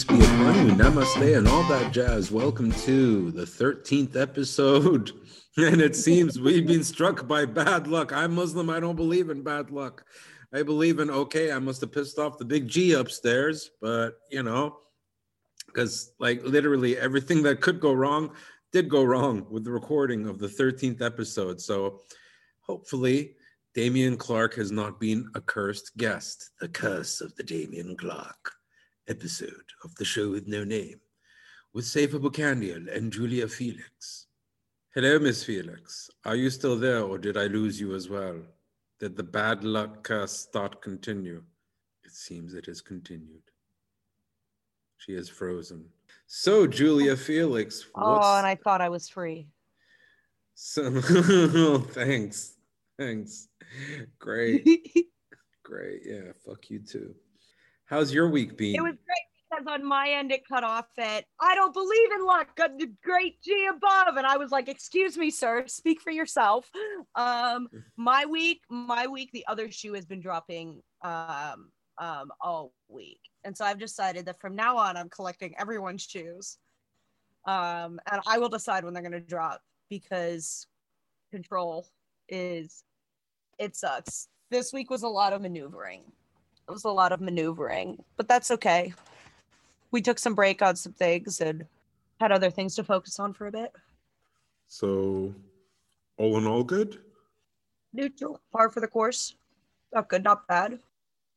Peace be upon you, namaste, and all that jazz. Welcome to the 13th episode. And it seems we've been struck by bad luck. I'm Muslim. I don't believe in bad luck. I believe in, okay, I must have pissed off the big G upstairs, but you know, because like literally everything that could go wrong did go wrong with the recording of the 13th episode. So hopefully, Damien Clark has not been a cursed guest. The curse of the Damien Clark episode of the show with no name with Seifa Bukandial and Julia Felix. Hello, Miss Felix. Are you still there or did I lose you as well? Did the bad luck curse start continue? It seems it has continued. She is frozen. So, Julia Felix. Oh, and I thought I was free. So, thanks. Thanks. Great. Great. Yeah, fuck you too. How's your week been? It was great because on my end it cut off at I don't believe in luck, got the great G above. And I was like, excuse me, sir, speak for yourself. Um, my week, my week, the other shoe has been dropping um um all week. And so I've decided that from now on I'm collecting everyone's shoes. Um, and I will decide when they're gonna drop because control is it sucks. This week was a lot of maneuvering. It was a lot of maneuvering, but that's okay. We took some break on some things and had other things to focus on for a bit. So, all in all, good? Neutral, par for the course. Not good, not bad.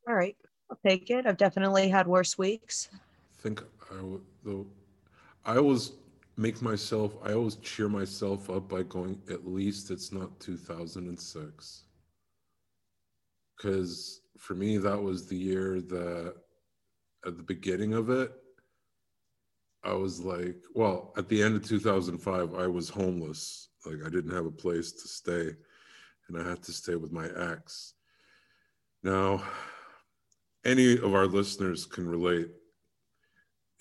All right, I'll take it. I've definitely had worse weeks. I think I would, though, I always make myself, I always cheer myself up by going, at least it's not 2006. Because for me, that was the year that at the beginning of it, I was like, well, at the end of 2005, I was homeless. Like, I didn't have a place to stay, and I had to stay with my ex. Now, any of our listeners can relate.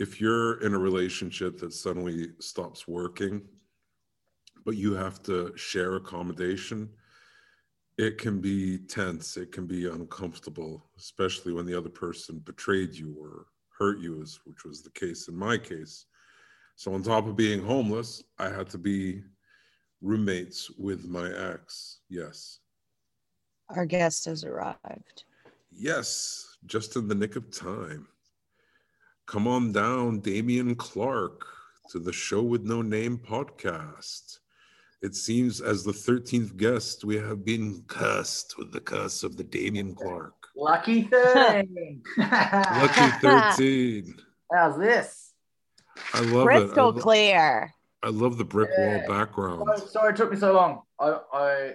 If you're in a relationship that suddenly stops working, but you have to share accommodation, it can be tense it can be uncomfortable especially when the other person betrayed you or hurt you as which was the case in my case. So on top of being homeless i had to be roommates with my ex yes. Our guest has arrived. Yes just in the nick of time. Come on down damien clark to the show with no name podcast it seems as the 13th guest, we have been cursed with the curse of the Damien Clark. Lucky 13. Lucky 13. How's this? I love Crystal it. I, lo- clear. I love the brick Yeah. wall background. Sorry, sorry it took me so long. I, I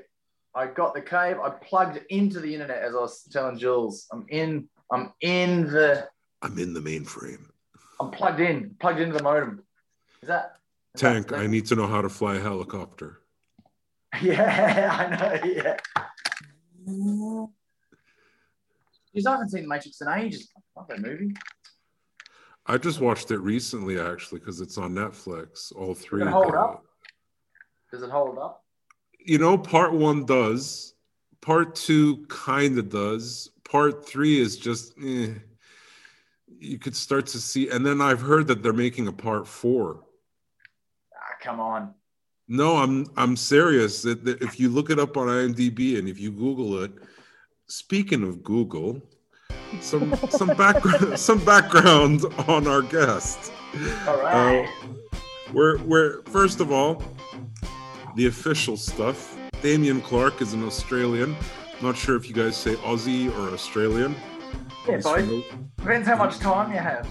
I got the cave. I plugged into the internet as I was telling Jules. I'm in. I'm in the. I'm in the mainframe. I'm plugged in. Plugged into the modem. Is that? Is that- Tank, I need to know how to fly a helicopter. Yeah, I know. Yeah. Because I haven't seen The Matrix in ages. Love that movie. I just watched it recently, actually, because it's on Netflix. All three. it hold up? Does it hold up? You know, part one does. Part two kind of does. Part three is just. Eh. You could start to see, and then I've heard that they're making a part four. Come on. No, I'm I'm serious. That that If you look it up on IMDb and if you Google it, speaking of Google, some some background some background on our guest. All right. Uh, we're we're first of all the official stuff. Damien Clark is an Australian. I'm Not sure if you guys say Aussie or Australian. yeah, from Depends how much time you have.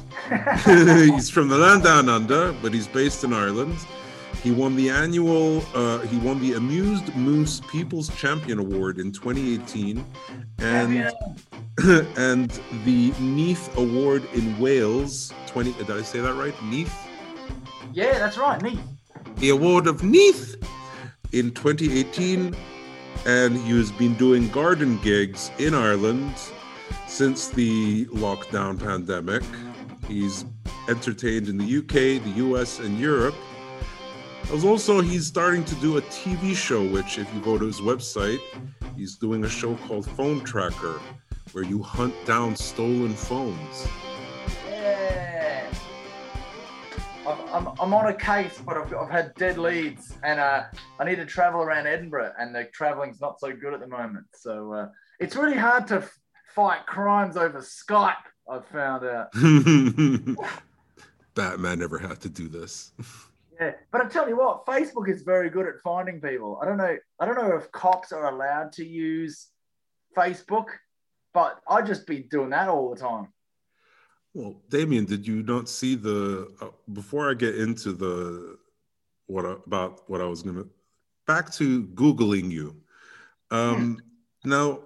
he's from the land down under, but he's based in Ireland. He won the annual, uh, he won the Amused Moose People's Champion Award in 2018, and and the Neath Award in Wales 20. Did I say that right? Neath, yeah, that's right. Me. the award of Neath in 2018, and he has been doing garden gigs in Ireland since the lockdown pandemic. He's entertained in the UK, the US, and Europe. As also, he's starting to do a TV show, which, if you go to his website, he's doing a show called Phone Tracker, where you hunt down stolen phones. Yeah. I've, I'm, I'm on a case, but I've, I've had dead leads, and uh, I need to travel around Edinburgh, and the traveling's not so good at the moment. So uh, it's really hard to f- fight crimes over Skype. I've found out. Batman never had to do this. Yeah, but I tell you what, Facebook is very good at finding people. I don't know. I don't know if cops are allowed to use Facebook, but I'd just be doing that all the time. Well, Damien, did you not see the uh, before I get into the what about what I was gonna back to googling you? Um, now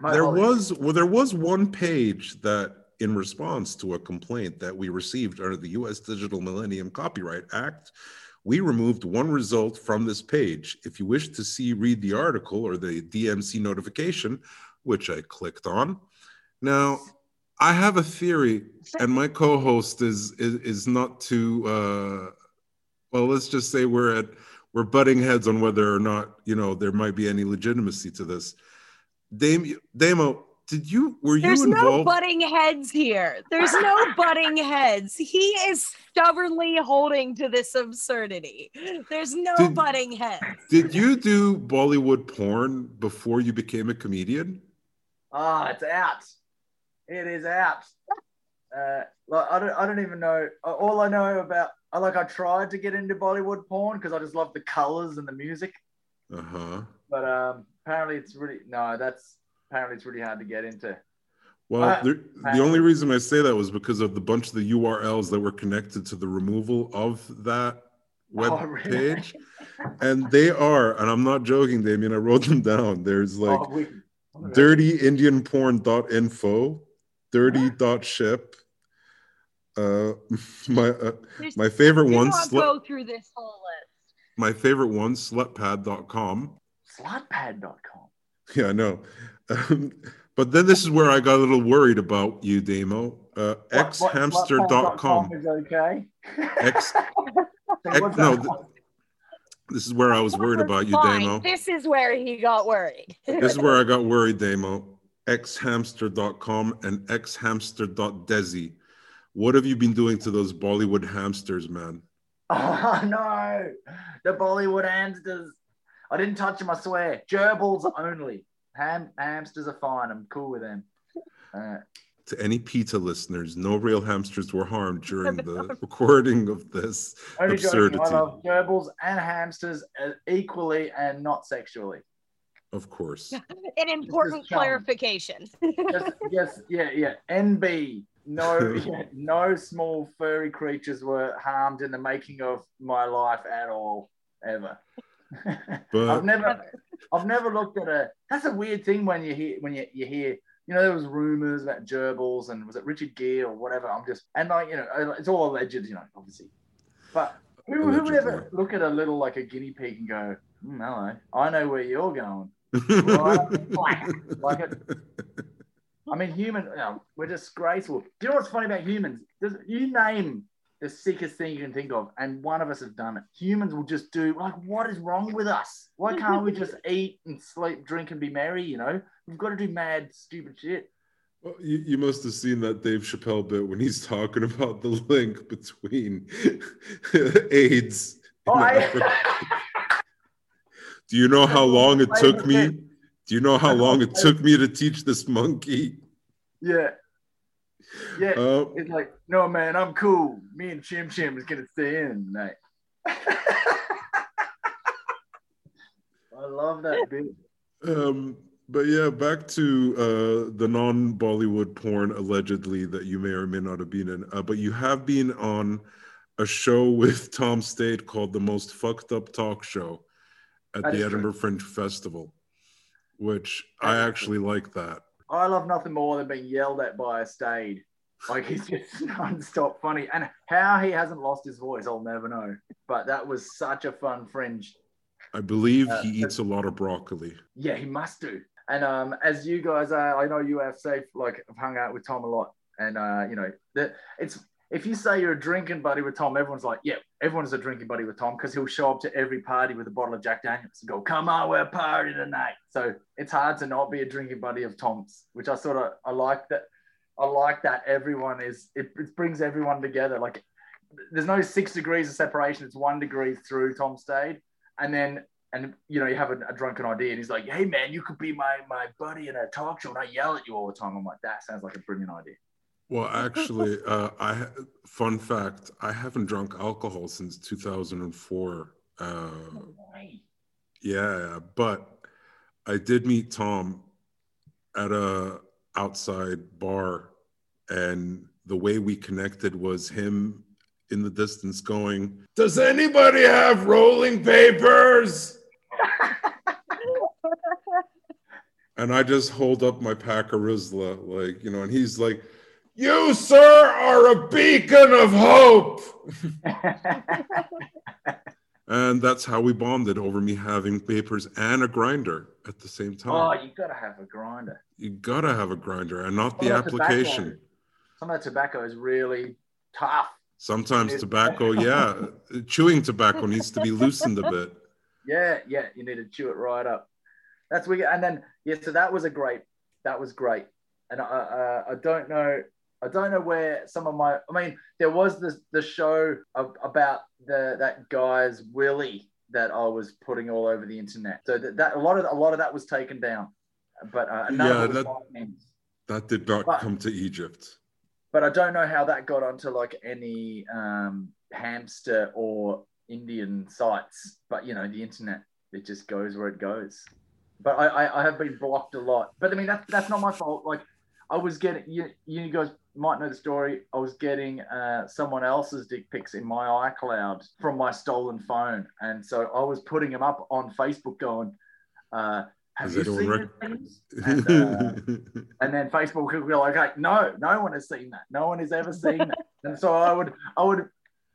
My there was well there was one page that in response to a complaint that we received under the US Digital Millennium Copyright Act we removed one result from this page. If you wish to see read the article or the DMC notification which I clicked on. Now I have a theory and my co-host is is, is not too uh well let's just say we're at we're butting heads on whether or not you know there might be any legitimacy to this. Dame, Damo, did you were you There's no butting heads here. There's no butting heads. He is stubbornly holding to this absurdity. There's no Did- butting heads. did you do Bollywood porn before you became a comedian? Ah, it's out. It is out. Uh, like I don't, I don't even know. uh, All I know about, I like, I tried to get into Bollywood porn because I just love the colors and the music. Uh huh. But um, apparently, it's really no. That's apparently it's really hard to get into. Well, Uh, there, the only reason I say that was because of the bunch of the URLs that were connected to the removal of that web Oh, really? page, and they are, and I'm not joking, Damien. I wrote them down. There's like oh, we, dirtyindianporn.info, dirty.ship. Uh, my uh, my favorite do one, not go through this whole list. my favorite one, slutpad.com. slutpad.com. Yeah, I know. Um, but then this is where I got a little worried about you, Damo. Uh, What- what xhamster.com. slutpad.com is okay. X, X, no, th- this is where I was worried about you, Fine. Damo. This is where he got worried. This is where I got worried, Damo. xhamster.com and xhamster.desi. What have you been doing to those Bollywood hamsters, man? Oh no, the Bollywood hamsters. I didn't touch them, I swear. Gerbils only. Ham hamsters are fine. I'm cool with them. Uh, To any PETA listeners, no real hamsters were harmed during the recording of this only joking. I absurdity. love gerbils and hamsters uh, equally and not sexually. Of course. An important charm. clarification. Yes, yes, yeah, yeah. NB. No, yeah, no small furry creatures were harmed in the making of my life at all, ever. But I've never, I've never looked at a. That's a weird thing when you hear when you, you hear. You know, there was rumors about gerbils and was it Richard Gere or whatever. I'm just and like you know, it's all alleged. You know, obviously. But who, who would ever look at a little like a guinea pig and go, "Hmm, "Hello, I know where you're going." Right. Like it. I mean, human. You know, we're disgraceful. Do you know what's funny about humans? Does you name the sickest thing you can think of, and one of us has done it. Humans will just do like, what is wrong with us? Why can't we just eat and sleep, drink, and be merry? You know, we've got to do mad, stupid shit. Well, you, you must have seen that Dave Chappelle bit when he's talking about the link between AIDS. Oh, I, Do you know how long it took me? Do you know how long it took me to teach this monkey? yeah, yeah. Uh, It's like, no, man, I'm cool. Me and Chim Chim is gonna stay in tonight. I love that bit. um, but yeah, back to uh, the non-Bollywood porn allegedly that you may or may not have been in. Uh, but you have been on a show with Tom Stade called the Most Fucked Up Talk Show at That the true. Edinburgh Fringe Festival, which I That actually like that. I love nothing more than being yelled at by a stade. Like he's just non-stop funny. And how he hasn't lost his voice, I'll never know. But that was such a fun fringe. I believe Uh, he eats a lot of broccoli. Yeah, he must do. And um, as you guys are, I know you have safe, like I've hung out with Tom a lot. And uh, you know, that it's if you say you're a drinking buddy with Tom, everyone's like, yeah, everyone's a drinking buddy with Tom because he'll show up to every party with a bottle of Jack Daniels and go, come on, we're a party tonight. So it's hard to not be a drinking buddy of Tom's, which I sort of I like that. I like that everyone is it, it brings everyone together. Like there's no six degrees of separation. It's one degree through Tom Stade, and then and you know you have a, a, drunken idea, and he's like, "Hey man, you could be my my buddy in a talk show, and I yell at you all the time." I'm like, "That sounds like a brilliant idea." Well, actually, uh, I fun fact: I haven't drunk alcohol since 2004. Uh, yeah, but I did meet Tom at a outside bar, and the way we connected was him in the distance going, "Does anybody have rolling papers?" and I just hold up my pack of Rizla, like you know, and he's like you, sir, are a beacon of hope. and that's how we bonded over me having papers and a grinder at the same time. Oh, you gotta have a grinder. You gotta have a grinder and not the application. Tobacco, some of the tobacco is really tough. Sometimes tobacco, yeah, chewing tobacco needs to be loosened a bit. Yeah, yeah, you need to chew it right up. That's we and then yeah, so that was a great, that was great, and I, uh, I don't know I don't know where some of my. I mean, there was this the show of, about the that guy's Willie that I was putting all over the internet. So that, that a lot of a lot of that was taken down, but uh, yeah, that, that did not but, come to Egypt. But I don't know how that got onto like any um, hamster or Indian sites. But you know, the internet it just goes where it goes. But I, I, I have been blocked a lot. But I mean, that's that's not my fault. Like I was getting you, you guys might know the story. I was getting uh, someone else's dick pics in my iCloud from my stolen phone, and so I was putting them up on Facebook, going, uh, "Have you seen rec- And, uh, and, then Facebook would be like, "Okay, no, no one has seen that. No one has ever seen that." and so I would, I would.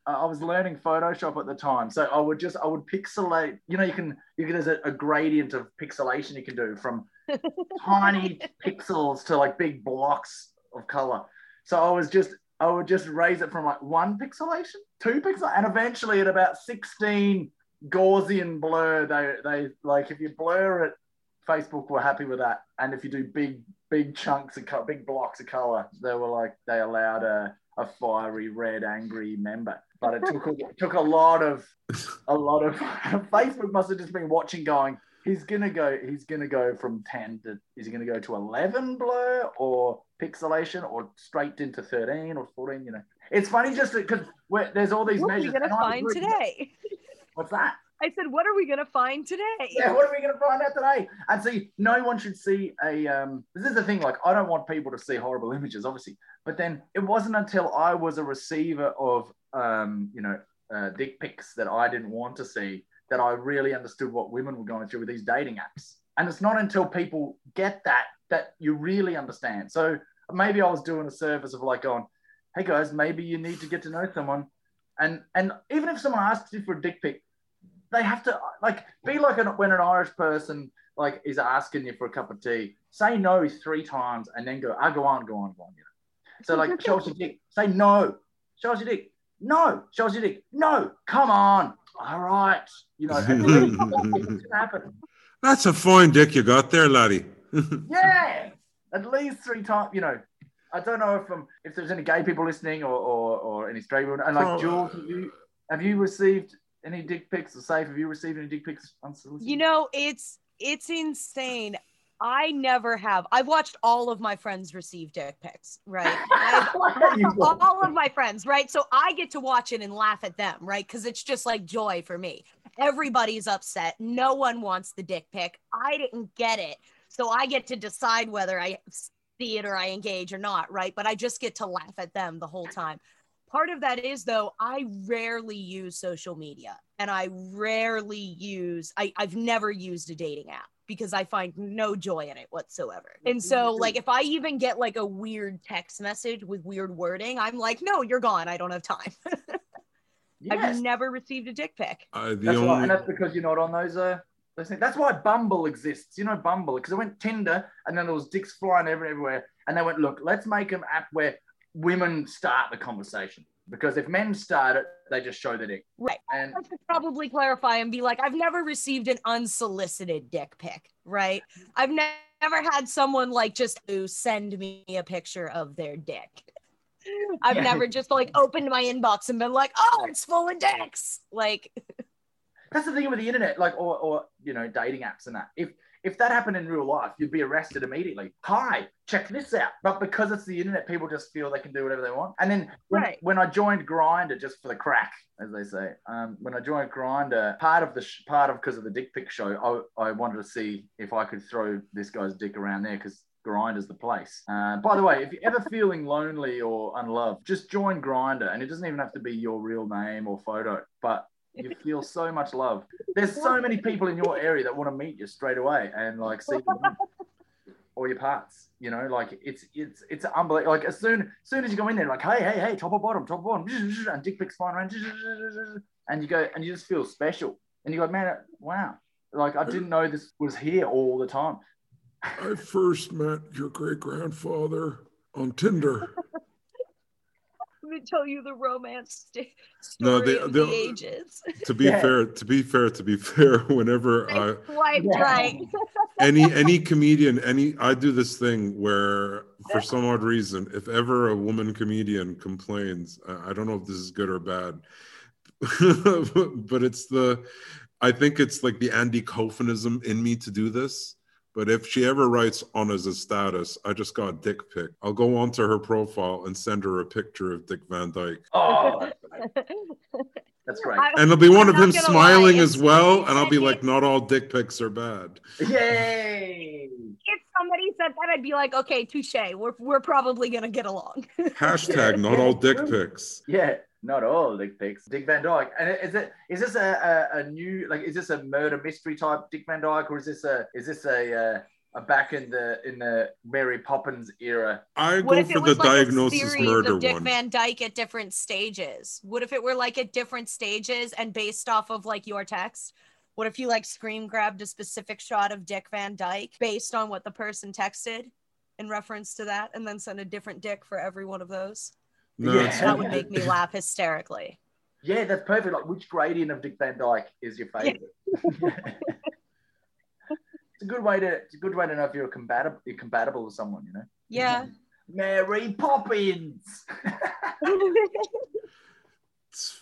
I was learning Photoshop at the time, so I would just I would pixelate. You know, you can you can there's a, a gradient of pixelation you can do from tiny pixels to like big blocks of color. So I was just I would just raise it from like one pixelation, two pixel, and eventually at about 16 Gaussian blur, they they like if you blur it, Facebook were happy with that. And if you do big big chunks of color, big blocks of color, they were like they allowed a, a fiery red angry member. But it took it took a lot of a lot of Facebook must have just been watching, going, he's gonna go he's gonna go from 10 to is he gonna go to 11 blur or pixelation or straight into 13 or 14 you know it's funny just because there's all these measures. what measures are we gonna find today what's that I said, what are we going to find today? Yeah, what are we going to find out today? And see, no one should see a. Um, this is the thing. Like, I don't want people to see horrible images, obviously. But then it wasn't until I was a receiver of, um, you know, uh, dick pics that I didn't want to see that I really understood what women were going through with these dating apps. And it's not until people get that that you really understand. So maybe I was doing a service of like going, hey guys, maybe you need to get to know someone. And and even if someone asks you for a dick pic, they have to like be like an, when an Irish person like is asking you for a cup of tea, say no three times and then go, I ah, go on, go on, go on. You know? So like show us your dick, say no, show us your dick, no, show us your dick, no, come on, all right, you know, happen. That's a fine dick you got there, laddie. yeah, at least three times. You know, I don't know if um, if there's any gay people listening or or, or any straight people. And like oh, Jules, have you have you received any dick pics? Or safe? Have you received any dick pics unsolicited? You know, it's it's insane. I never have. I've watched all of my friends receive dick pics, right? all of my friends, right? So I get to watch it and laugh at them, right? Because it's just like joy for me. Everybody's upset. No one wants the dick pic. I didn't get it. So I get to decide whether I see it or I engage or not, right? But I just get to laugh at them the whole time. Part of that is, though, I rarely use social media and I rarely use, I, I've never used a dating app because I find no joy in it whatsoever. And so, like, if I even get like a weird text message with weird wording, I'm like, no, you're gone. I don't have time. yes. I've never received a dick pic. Uh, that's only... why, and that's because you're not on those. Uh, those things. That's why Bumble exists. You know, Bumble, because I went Tinder, and then there was dicks flying everywhere, and they went, look, let's make an app where women start the conversation because if men start it, they just show the dick. Right. And I should probably clarify and be like, I've never received an unsolicited dick pic, right? I've ne- never had someone like just to send me a picture of their dick. I've Yeah. never just like opened my inbox and been like, oh, it's full of dicks. Like, That's the thing with the internet, like or, or you know, dating apps and that. If if that happened in real life, you'd be arrested immediately. Hi, check this out. But because it's the internet, people just feel they can do whatever they want. And then when, Right. when I joined Grindr, just for the crack, as they say, um, when I joined Grindr, part of the sh- part of because of the dick pic show, I, I wanted to see if I could throw this guy's dick around there because Grindr's the place. Uh, by the way, if you're ever feeling lonely or unloved, just join Grindr, and it doesn't even have to be your real name or photo, but you feel so much love. There's so many people in your area that want to meet you straight away and like see you all your parts. You know, like it's it's it's unbelievable. Like as soon as soon as you go in there, like hey hey hey, top or bottom, top or bottom, and dick pics flying around, and you go and you just feel special, and you go, man, wow, like I didn't know this was here all the time. I first met your great grandfather on Tinder. Let me tell you the romance st- No, story the- of the- the ages. To be Yeah. fair, to be fair, to be fair, whenever I I swiped Yeah. right. any any comedian any i do this thing where for some odd reason if ever a woman comedian complains i I don't know if this is good or bad but it's the i think it's like the andy Kaufmanism in me to do this but if she ever writes on as a status i just got a dick pic i'll go onto her profile and send her a picture of dick van dyke Oh, that's right. I- and it'll be one I'm of him smiling lie, as if well somebody and i'll be like not all dick pics are bad Yay! if somebody said that, I'd be like, okay, touche. We're, we're probably gonna get along. hashtag not all dick pics Yeah, not all dick pics. Dick Van Dyke. And is it is this a, a, a new like is this a murder mystery type Dick Van Dyke or is this a is this a uh, a back in the in the Mary Poppins era? I What go if for it the was like a diagnosis series murder of Dick one. Van Dyke at different stages? What if it were like at different stages and based off of like your text? What if you like screen grabbed a specific shot of Dick Van Dyke based on what the person texted in reference to that, and then sent a different dick for every one of those? No, Yeah. That would make me laugh hysterically. Yeah, that's perfect. Like which gradient of Dick Van Dyke is your favorite? it's a good way to it's a good way to know if you're compatible you're compatible with someone, you know. Yeah. Mary Poppins.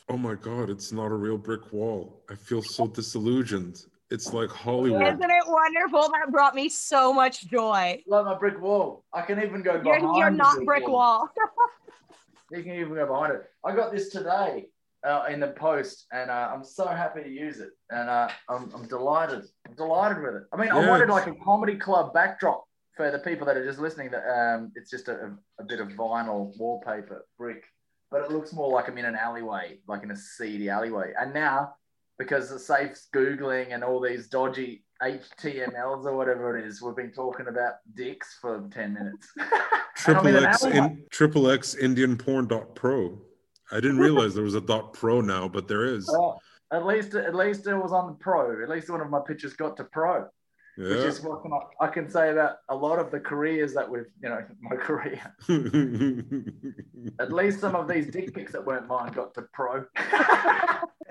oh my god, it's not a real brick wall. I feel so disillusioned. It's like Hollywood. Isn't it wonderful? That brought me so much joy. like my brick wall. I can even go You're, you're the not brick wall. You can even go behind it. I got this today uh, in the post, and uh, I'm so happy to use it. And uh, I'm, I'm delighted. I'm delighted with it. I mean, I wanted like a comedy club backdrop for the people that are just listening. That um, it's just a, a bit of vinyl wallpaper brick, but it looks more like I'm in an alleyway, like in a seedy alleyway. And now, because the safe's googling and all these dodgy HTMLs or whatever it is, we've been talking about dicks for ten minutes. And I'm in Triple X in triple X Indian porn dot pro. I didn't realize there was a dot pro now, but there is. Well, at least at least it was on the pro. At least one of my pictures got to pro, which Yeah. is what can I, I can say about a lot of the careers that we've, you know, my career. At least some of these dick pics that weren't mine got to pro.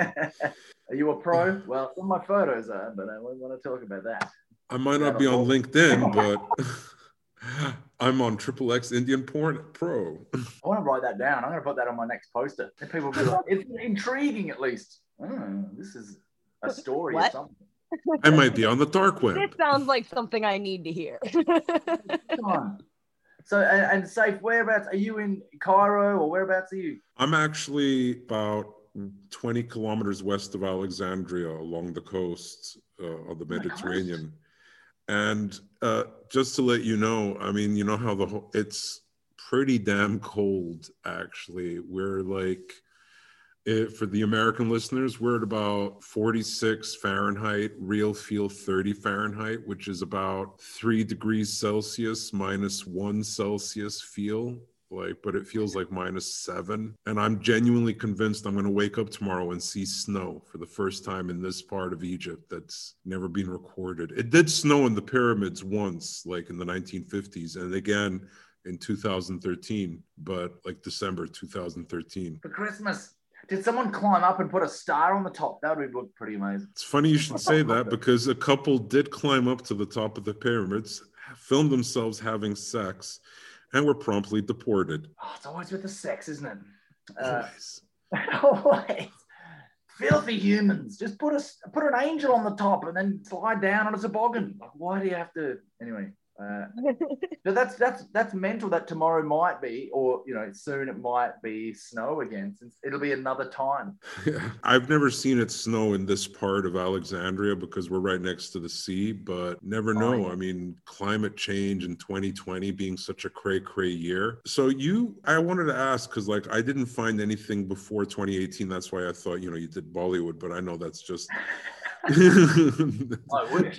Are you a pro? Well, some of my photos are, but I won't want to talk about that. I might not be on LinkedIn, but I'm on triple X Indian porn pro. I want to write that down. I'm going to put that on my next poster. And people will be like, it's intriguing at least. Oh, this is a story or What? something. I might be on the dark web. This web. sounds like something I need to hear. Come on. So, and, and safe, whereabouts are you in Cairo or whereabouts are you? I'm actually about 20 kilometers west of Alexandria along the coast uh, of the gosh. Mediterranean. And uh, just to let you know, I mean, you know how the whole, it's pretty damn cold, actually. We're like, it, for the American listeners, we're at about 46 Fahrenheit, real feel 30 Fahrenheit, which is about three degrees Celsius minus one Celsius feel like but it feels like minus seven and i'm genuinely convinced i'm going to wake up tomorrow and see snow for the first time in this part of egypt that's never been recorded it did snow in the pyramids once like in the 1950s and again in 2013 but like december 2013 For Christmas. Did someone climb up and put a star on the top? That would look pretty amazing. it's funny you should say that because a couple did climb up to the top of the pyramids filmed themselves having sex and were promptly deported. Oh, it's always with the sex, isn't it? Uh, Always. always. Filthy humans. Just put a put an angel on the top and then slide down on a toboggan. Like, why do you have to? Anyway, uh, but that's that's that's mental. That tomorrow might be, or you know, soon it might be snow again. Since it'll be another time. I've never seen it snow in this part of Alexandria because we're right next to the sea, but never know. yeah. I mean, climate change in 2020 being such a cray cray year. So, you, I wanted to ask because, like, I didn't find anything before 2018. That's why I thought, you know, you did Bollywood, but I know that's just. I wish.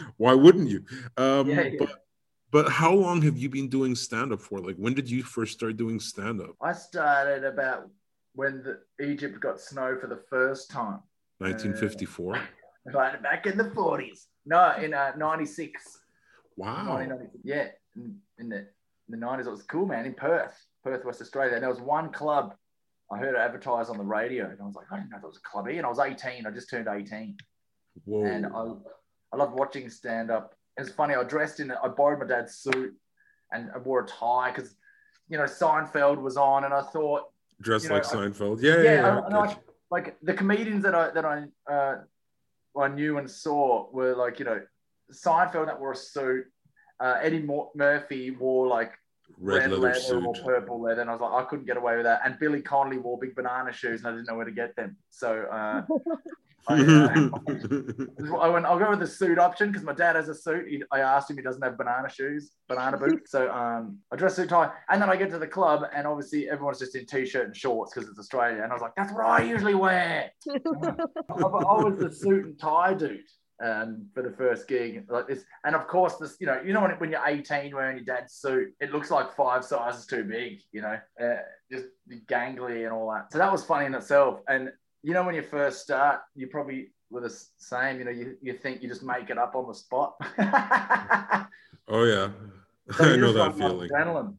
Why wouldn't you? Um, Yeah, yeah. But, but how long have you been doing stand up for? Like, when did you first start doing stand up? I started about when the, Egypt got snow for the first time. 1954. Right back in the 40s. No, in uh, 96. Wow. 1990 Yeah, in, in the, in the 90s. It was cool, man, in Perth, Perth, West Australia. And there was one club I heard it advertised on the radio. And I was like, I didn't know there was a club here. And I was 18. I just turned 18. Whoa. And I, I loved watching stand up. It's funny, I dressed in, I borrowed my dad's suit and I wore a tie because, you know, Seinfeld was on. And I thought, Dressed you know, like I- Seinfeld. Yeah, yeah, yeah, yeah. I, and I, like the comedians that I that I uh, I knew and saw were like you know Seinfeld that wore a suit, uh, Eddie Mor- Murphy wore like Red, leather, suit. or purple leather, and I was like I couldn't get away with that. And Billy Connolly wore big banana shoes, and I didn't know where to get them. So uh, I, uh, I went, I'll go with the suit option because my dad has a suit. He, I asked him, he doesn't have banana shoes, banana boots. So um, I dress suit tie. And then I get to the club, and obviously everyone's just in t shirt and shorts because it's Australia. And I was like, that's what I usually wear. I, I was the suit and tie dude. Um, for the first gig like this, and of course, this you know, you know when, when you're 18 wearing your dad's suit, it looks like five sizes too big, you know, uh, just gangly and all that. So that was funny in itself. And you know, when you first start, you probably were the same. You know, you, you think you just make it up on the spot. oh yeah, So I know that feeling. Adrenaline.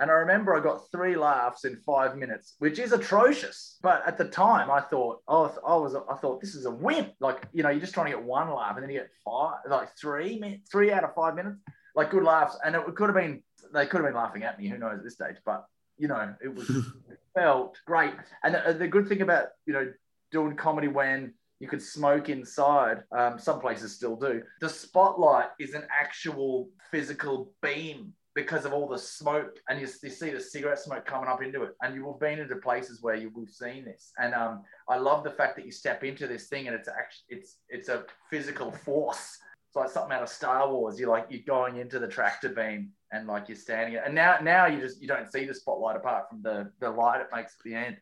And I remember I got three laughs in five minutes, which is atrocious. But at the time, I thought, oh, I was, I thought this is a win. Like, you know, you're just trying to get one laugh, and then you get five, like three minutes, three out of five minutes, like good laughs. And it could have been, they could have been laughing at me. Who knows at this stage? But you know, it was it felt great. And the, the good thing about you know doing comedy when you could smoke inside, um, some places still do. The spotlight is an actual physical beam because of all the smoke, and you, you see the cigarette smoke coming up into it. And you've been into places where you've seen this, and um, I love the fact that you step into this thing and it's actually it's it's a physical force. It's like something out of Star Wars. You're like you're going into the tractor beam and like you're standing. And now now you just you don't see the spotlight apart from the the light it makes at the end.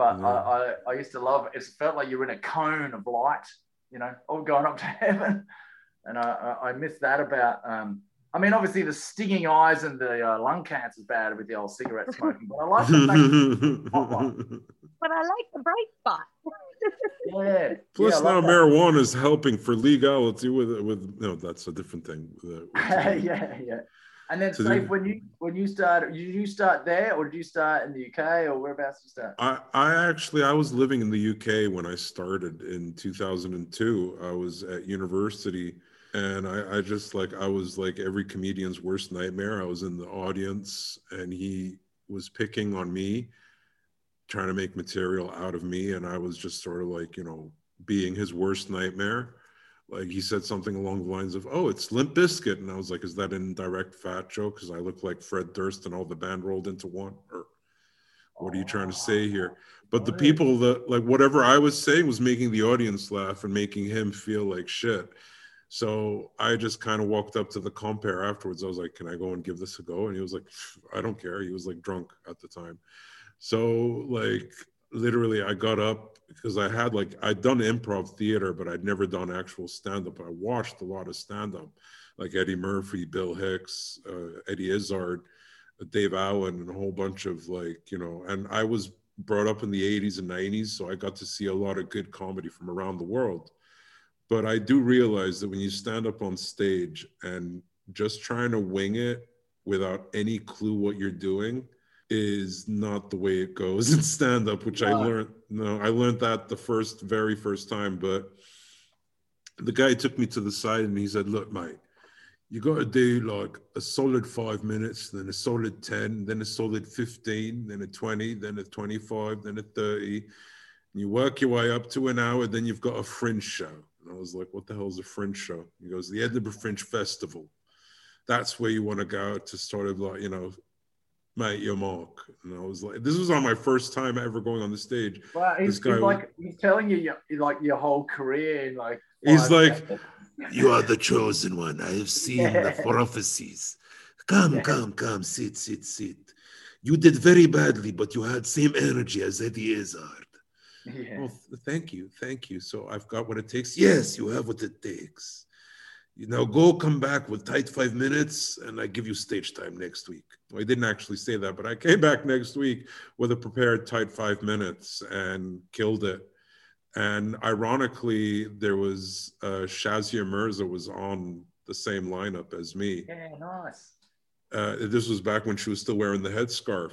But Yeah. I, I I used to love it. It felt like you were in a cone of light, you know, all going up to heaven. And I I, I miss that about um. I mean, obviously the stinging eyes and the uh, lung cancer is bad with the old cigarette smoking, but I like the fact But I like the bright spot. yeah. Plus, yeah, now love that. marijuana is helping for legality with with no, that's a different thing. Yeah, yeah. And then, So Safe, when you when you started, did you start there, or did you start in the UK, or whereabouts did you start? I, I actually I was living in the UK when I started in 2002. I was at university and I, I just like I was like every comedian's worst nightmare. I was in the audience and he was picking on me, trying to make material out of me, and I was just sort of like, you know, being his worst nightmare. Like he said something along the lines of, "Oh, it's Limp Bizkit," and I was like, "Is that an indirect fat joke? Because I look like Fred Durst and all the band rolled into one." Or what are you trying to say here? But the people that like whatever I was saying was making the audience laugh and making him feel like shit. So I just kind of walked up to the compare afterwards. I was like, "Can I go and give this a go?" And he was like, "I don't care." He was like drunk at the time. So like literally I got up because I had like I'd done improv theater, but I'd never done actual stand up. I watched a lot of stand up, like Eddie Murphy, Bill Hicks, uh, Eddie Izzard, Dave Allen, and a whole bunch of like you know. And I was brought up in the 80s and 90s, so I got to see a lot of good comedy from around the world. But I do realize that when you stand up on stage and just trying to wing it without any clue what you're doing is not the way it goes in stand up which i learned no i learned that the first very first time but the guy took me to the side and he said look mate you got to do like a solid five minutes, then a solid 10, then a solid 15, then a 20, then a 25, then a 30. And you work your way up to an hour, then you've got a fringe show. And I was like, what the hell is a fringe show? He goes, the Edinburgh Fringe Festival. That's where you want to go to sort of like, you know, make your mark. And I was like, this was on my first time ever going on the stage. Well, This he's, guy he's was- like he's telling you your, like your whole career in like. He's like, seconds. You are the chosen one. I have seen the prophecies. Come, Yeah. come, come, sit, sit, sit. You did very badly, but you had same energy as Eddie Izzard. yeah. Well, th- thank you, thank you. So I've got what it takes. Yes, you have what it takes. You now go come back with tight five minutes, and I give you stage time next week. Well, I didn't actually say that, but I came back next week with a prepared tight five minutes and killed it. And ironically, there was uh, Shazia Mirza was on the same lineup as me yeah, nice. uh, this was back when she was still wearing the headscarf.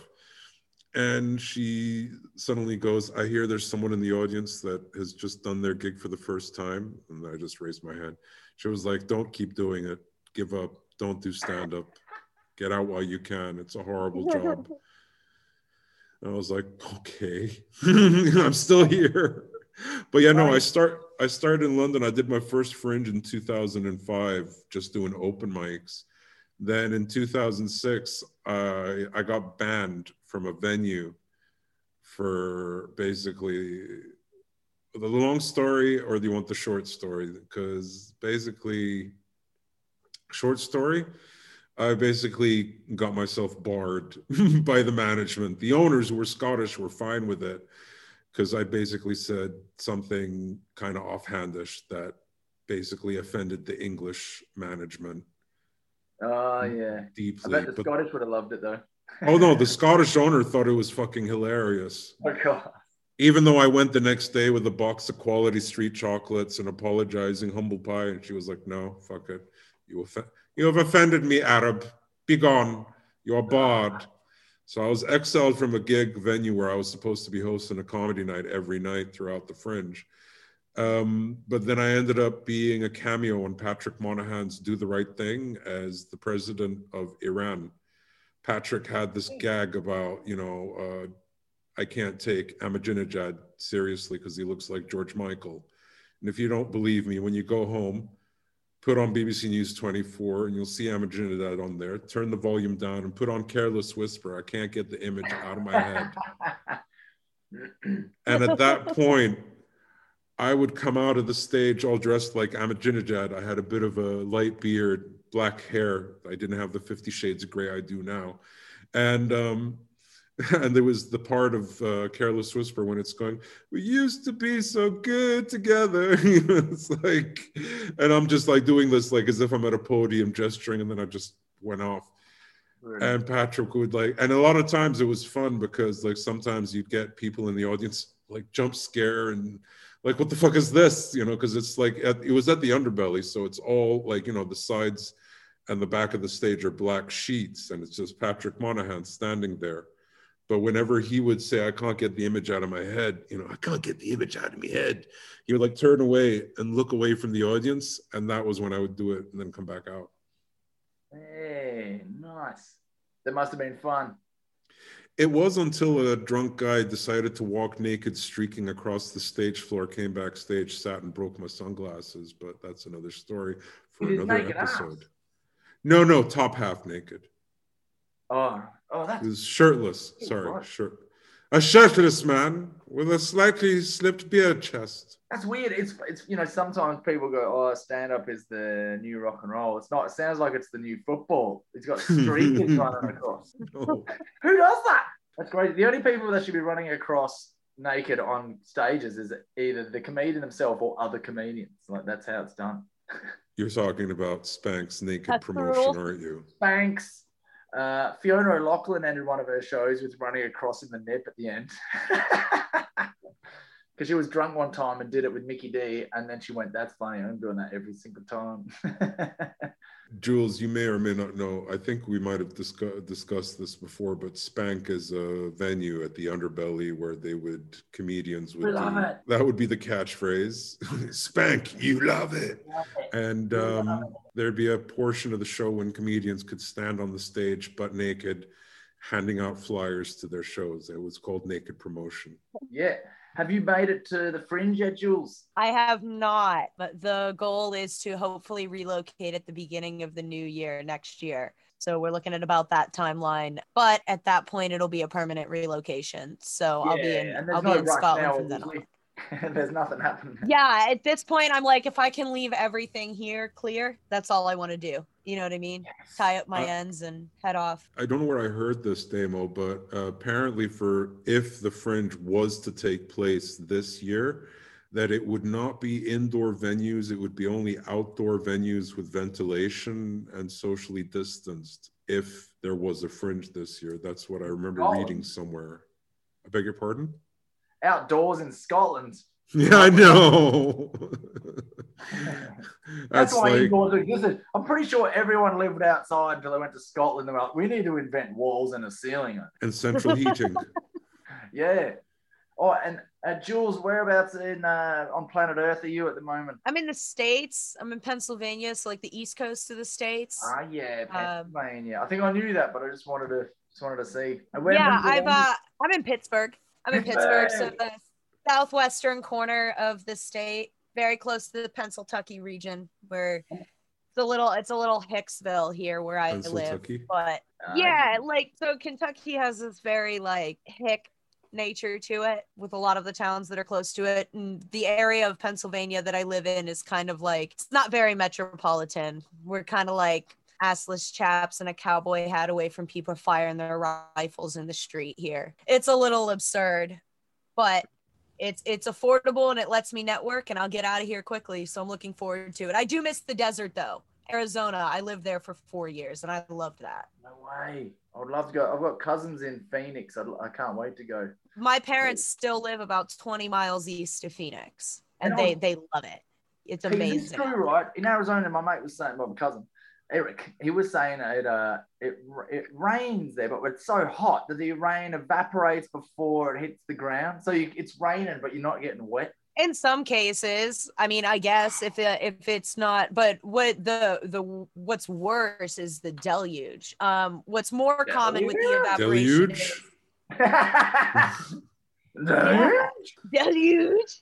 And she suddenly goes, I hear there's someone in the audience that has just done their gig for the first time. And I just raised my hand. She was like, Don't keep doing it. Give up. Don't do stand up. Get out while you can. It's a horrible job. And I was like, okay, I'm still here. But yeah, no, I start I started in London. I did my first fringe in 2005, just doing open mics. Then in 2006, I I got banned from a venue for basically the long story, or do you want the short story? Because basically, short story. I basically got myself barred by the management. The owners who were Scottish were fine with it because I basically said something kind of offhandish that basically offended the English management Oh yeah. Deeply. I bet the But, Scottish would have loved it though. oh no, the Scottish owner thought it was fucking hilarious. Oh god. Even though I went the next day with a box of quality street chocolates and apologizing, humble pie, and she was like, "No, fuck it, you off- you have offended me, Arab. Be gone. You are barred." So I was exiled from a gig venue where I was supposed to be hosting a comedy night every night throughout the Fringe. Um, but then I ended up being a cameo on Patrick Monahan's "Do the Right Thing" as the president of Iran. Patrick had this gag about, you know, uh, I can't take Ahmadinejad seriously because he looks like George Michael. And if you don't believe me, when you go home, put on BBC News 24 and you'll see Ahmadinejad on there. Turn the volume down and put on Careless Whisper. I can't get the image out of my head. And at that point, I would come out of the stage all dressed like Ahmadinejad. I had a bit of a light beard, black hair. I didn't have the Fifty Shades of Grey I do now. And um, and there was the part of uh, Careless Whisper when it's going, "We used to be so good together." you know, it's like, and I'm just like doing this like as if I'm at a podium gesturing, and then I just went off. And Patrick would like, and a lot of times it was fun because like sometimes you'd get people in the audience like jump scare and like what the fuck is this? You know because it's like at, it was at the underbelly so it's all like you know the sides and the back of the stage are black sheets and it's just Patrick Monahan standing there but whenever he would say I can't get the image out of my head you know I can't get the image out of my head he would like turn away and look away from the audience and that was when I would do it and then come back out Hey, nice. That must have been fun. It was until a drunk guy decided to walk naked, streaking across the stage floor, came backstage, sat and broke my sunglasses. But that's another story for another naked ass? episode. No, no, top half naked. Oh, oh, He that's was shirtless. Oh, Sorry, right. shirt. A shirtless man with a slightly slipped beer chest. that's weird. It's it's you know sometimes people go, oh, stand up is the new rock and roll. It's not. It sounds like it's the new football. It's got streakers running across. No. Who does that? That's great. The only people that should be running across naked on stages is either the comedian himself or other comedians. Like that's how it's done. You're talking about Spank's naked That's promotion, aren't you? Thanks. Uh, Fiona O'Loughlin ended one of her shows with running across in the nip at the end. because she was drunk one time and did it with Mickey D, and then she went, "That's funny. I'm doing that every single time." Jules, you may or may not know. I think we might have discuss, discussed this before, but Spank is a venue at the Underbelly where they would comedians would love do- it. that would be the catchphrase. Spank, you love it. And We love um, it. there'd be a portion of the show when comedians could stand on the stage butt naked, handing out flyers to their shows. It was called Naked Promotion. yeah. Have you made it to the fringe yet, Jules? I have not, but the goal is to hopefully relocate at the beginning of the new year next year. So we're looking at about that timeline. But at that point, it'll be a permanent relocation. So I'll be in I'll no be in Scotland from then on. Obviously. there's nothing happening. Yeah, at this point, I'm like, if I can leave everything here clear, that's all I want to do. You know what I mean? Yes. Tie up my Uh, ends and head off. I don't know where I heard this demo, but uh, apparently, for if the Fringe was to take place this year, that it would not be indoor venues; it would be only outdoor venues with ventilation and socially distanced. If there was a Fringe this year, that's what I remember Oh. reading somewhere. I beg your pardon? Outdoors in Scotland. Yeah, I know. That's, That's why like indoors existed. I'm pretty sure everyone lived outside until they went to Scotland. They were like, we need to invent walls and a ceiling. and central heating. Yeah. Oh, and uh, Jules, whereabouts in uh, on planet Earth are you at the moment? I'm in the States. I'm in Pennsylvania, so like the East Coast of the States. Ah, yeah, Um, Pennsylvania. I think I knew that, but I just wanted to just wanted to see. Where yeah, I've uh, I'm in Pittsburgh. I'm in Pittsburgh, so the southwestern corner of the state, very close to the Pennsylvania region, where it's a little it's a little Hicksville here where I live. But Ah, yeah, like so Kentucky has this very like hick nature to it with a lot of the towns that are close to it. And the area of Pennsylvania that I live in is kind of like it's not very metropolitan. We're kind of like assless chaps in a cowboy hat away from people firing their rifles in the street here. It's a little absurd, but it's it's affordable and it lets me network and I'll get out of here quickly. So I'm looking forward to it. I do miss the desert though. Arizona, I lived there for four years and I loved that. No way. I would love to go. I've got cousins in Phoenix. I'd, I can't wait to go. My parents still live about 20 miles east of Phoenix and And they was- they love it. It's amazing. true, right? In Arizona, my mate was saying, my cousin Eric, he was saying it. Uh, it it rains there, but it's so hot that the rain evaporates before it hits the ground. So you, it's raining, but you're not getting wet. In some cases, I mean, I guess if it, if it's not, but what the the what's worse is the deluge. Um, what's more common with the Deluge? evaporation Deluge? is no. deluge.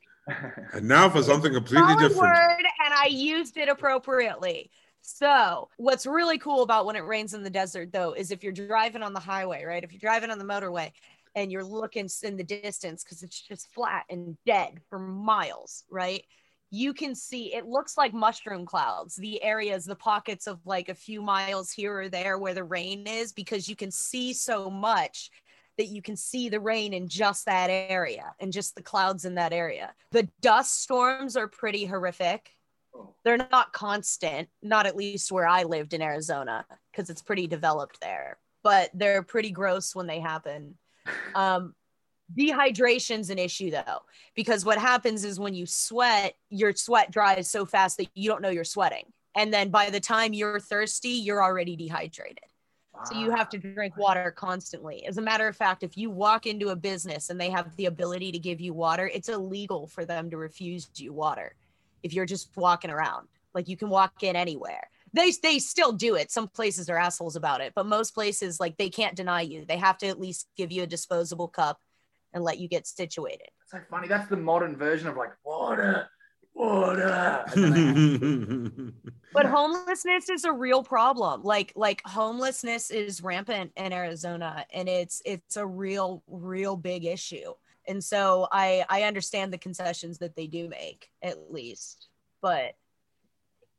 And now for something completely solid different. word and I used it appropriately. So, what's really cool about when it rains in the desert, though, is if you're driving on the highway, right? If you're driving on the motorway and you're looking in the distance because it's just flat and dead for miles, right? You can see it looks like mushroom clouds, the areas, the pockets of like a few miles here or there where the rain is, because you can see so much that you can see the rain in just that area and just the clouds in that area. The dust storms are pretty horrific. They're not constant, not at least where I lived in Arizona, because it's pretty developed there, but they're pretty gross when they happen. Um, dehydration's an issue though, because what happens is when you sweat, your sweat dries so fast that you don't know you're sweating. And then by the time you're thirsty, you're already dehydrated. So you have to drink water constantly. As a matter of fact, if you walk into a business and they have the ability to give you water, it's illegal for them to refuse you water if you're just walking around. Like you can walk in anywhere. They they still do it. Some places are assholes about it, but most places like they can't deny you. They have to at least give you a disposable cup and let you get situated. It's so funny. That's the modern version of like water, water. And then But homelessness is a real problem. Like like homelessness is rampant in Arizona and it's it's a real real big issue. And so I I understand the concessions that they do make at least. But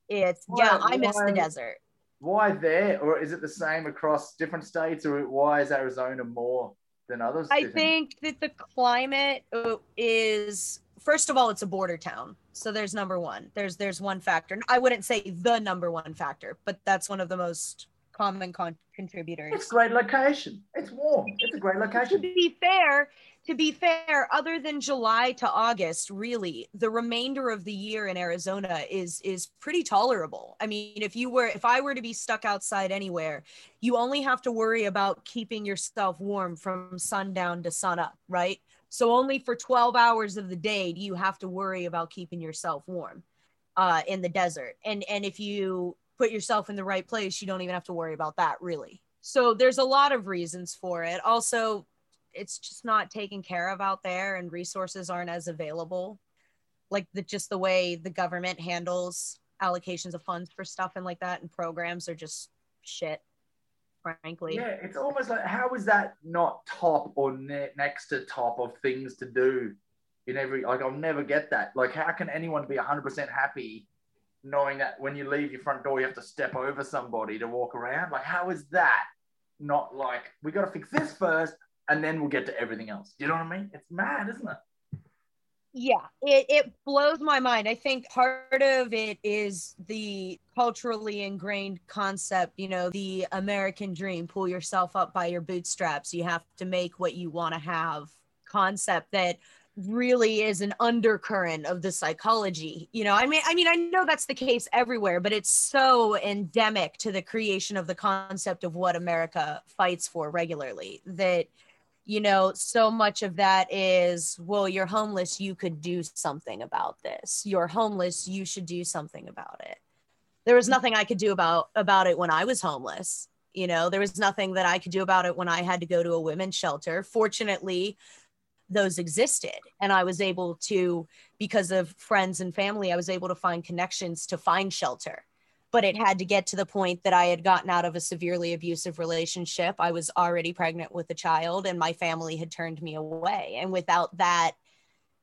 it's yeah, I miss why- the desert. why there, or is it the same across different states, or why is Arizona more than others? I think that the climate uh, is first of all it's a border town. So there's number 1. There's there's one factor. I wouldn't say the number one factor, but that's one of the most common con- contributors. It's a great location. It's warm. It's a great location. to be fair, to be fair, other than July to August, really, the remainder of the year in Arizona is is pretty tolerable. I mean, if you were if I were to be stuck outside anywhere, you only have to worry about keeping yourself warm from sundown to sunup, right? So only for 12 hours of the day do you have to worry about keeping yourself warm uh, in the desert. And and if you put yourself in the right place, you don't even have to worry about that really. So there's a lot of reasons for it. Also, it's just not taken care of out there and resources aren't as available. Like the just the way the government handles allocations of funds for stuff and like that and programs are just shit, frankly. Yeah, it's almost like how is that not top or ne- next to top of things to do in every like I'll never get that. Like how can anyone be 100% happy knowing that when you leave your front door you have to step over somebody to walk around? Like how is that not like we got to fix this first and then we'll get to everything else. You know what I mean? It's mad, isn't it? yeah it, it blows my mind i think part of it is the culturally ingrained concept you know the american dream pull yourself up by your bootstraps you have to make what you want to have concept that really is an undercurrent of the psychology you know i mean i mean i know that's the case everywhere but it's so endemic to the creation of the concept of what america fights for regularly that you know, so much of that is, well, you're homeless, you could do something about this. You're homeless, you should do something about it. There was nothing I could do about about it when I was homeless. You know, there was nothing that I could do about it when I had to go to a women's shelter. Fortunately, those existed and I was able to because of friends and family, I was able to find connections to find shelter but it had to get to the point that I had gotten out of a severely abusive relationship. I was already pregnant with a child and my family had turned me away. And without that,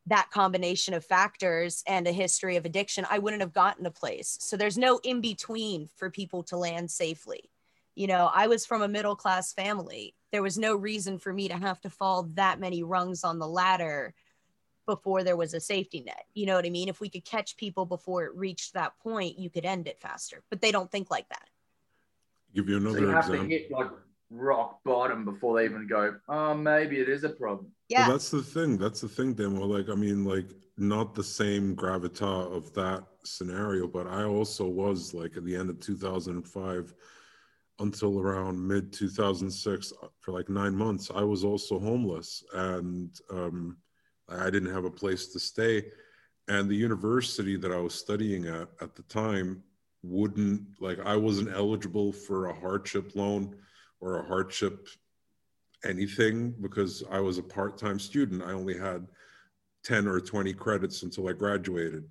that combination of factors and a history of addiction, I wouldn't have gotten a place. So there's no in between for people to land safely. You know, I was from a middle class family. There was no reason for me to have to fall that many rungs on the ladder before there was a safety net. You know what I mean? If we could catch people before it reached that point, you could end it faster. But they don't think like that. Give you another So you have example. to hit like rock bottom before they even go, oh, maybe it is a problem. Yeah. Well, that's the thing. That's the thing, Demo. Like, I mean, like, not the same gravita of that scenario, but I also was like at the end of 2005 until around mid 2006 for like nine months. I was also homeless and um, I didn't have a place to stay. And the university that I was studying at at the time wouldn't, like, I wasn't eligible for a hardship loan or a hardship anything because I was a part time student. I only had 10 or 20 credits until I graduated.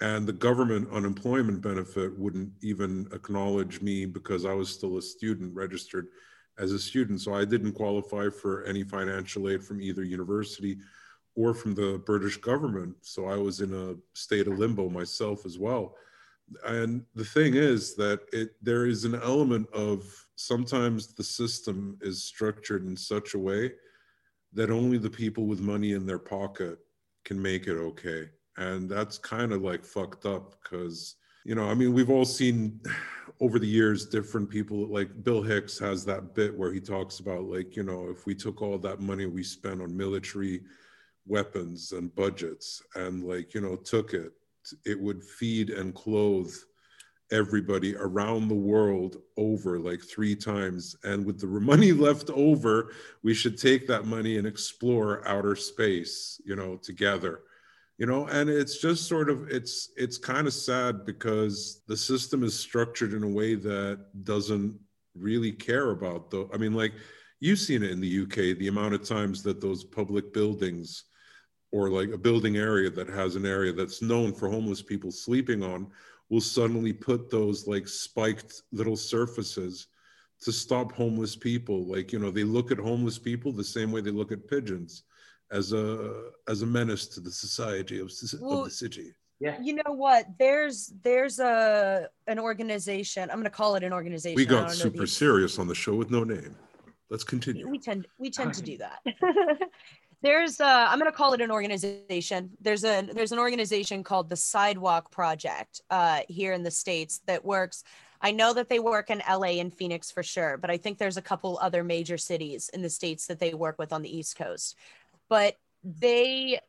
And the government unemployment benefit wouldn't even acknowledge me because I was still a student registered as a student. So I didn't qualify for any financial aid from either university or from the British government. So I was in a state of limbo myself as well. And the thing is that it there is an element of sometimes the system is structured in such a way that only the people with money in their pocket can make it okay. And that's kind of like fucked up because, you know, I mean, we've all seen over the years different people like Bill Hicks has that bit where he talks about, like, you know, if we took all that money we spent on military weapons and budgets and, like, you know, took it, it would feed and clothe everybody around the world over like three times. And with the money left over, we should take that money and explore outer space, you know, together. You know, and it's just sort of it's it's kind of sad because the system is structured in a way that doesn't really care about the I mean, like you've seen it in the UK, the amount of times that those public buildings or like a building area that has an area that's known for homeless people sleeping on will suddenly put those like spiked little surfaces to stop homeless people. Like you know they look at homeless people the same way they look at pigeons as a as a menace to the society of, of the city Yeah. You know what? There's there's a an organization. I'm gonna call it an organization. we got super the- serious on the show with no name let's continue we tend we tend to do that there's uh i'm going to call it an organization there's a there's an organization called the sidewalk project uh here in the states that works I know that they work in LA and Phoenix for sure, but I think there's a couple other major cities in the states that they work with on the East Coast. But they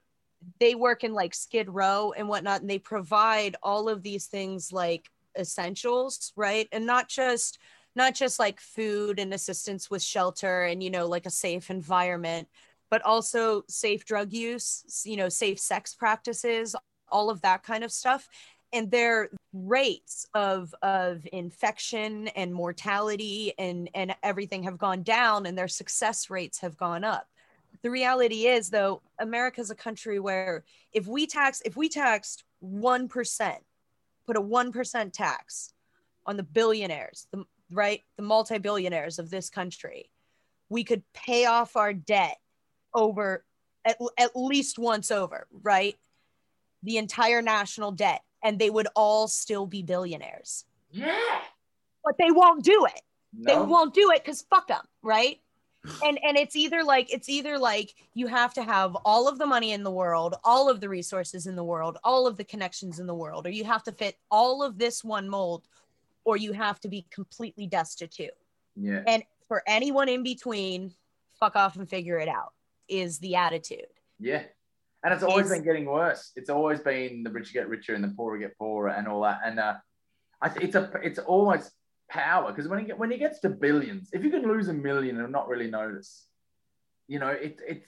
they work in like Skid Row and whatnot, and they provide all of these things like essentials, right? And not just not just like food and assistance with shelter and you know like a safe environment, but also safe drug use, you know, safe sex practices, all of that kind of stuff. And their rates of of infection and mortality and and everything have gone down, and their success rates have gone up the reality is though america's a country where if we tax if we taxed 1% put a 1% tax on the billionaires the right the multi-billionaires of this country we could pay off our debt over at, at least once over right the entire national debt and they would all still be billionaires. Yeah. but they won't do it. They won't do it because fuck them right and and it's either like it's either like you have to have all of the money in the world all of the resources in the world all of the connections in the world or you have to fit all of this one mold or you have to be completely destitute Yeah. and for anyone in between fuck off and figure it out is the attitude Yeah. And it's always It's- been getting worse. It's always been the rich get richer and the poorer get poorer and all that. And uh, it's a it's almost power because when it when it gets to billions, if you can lose a million and not really notice, you know, it it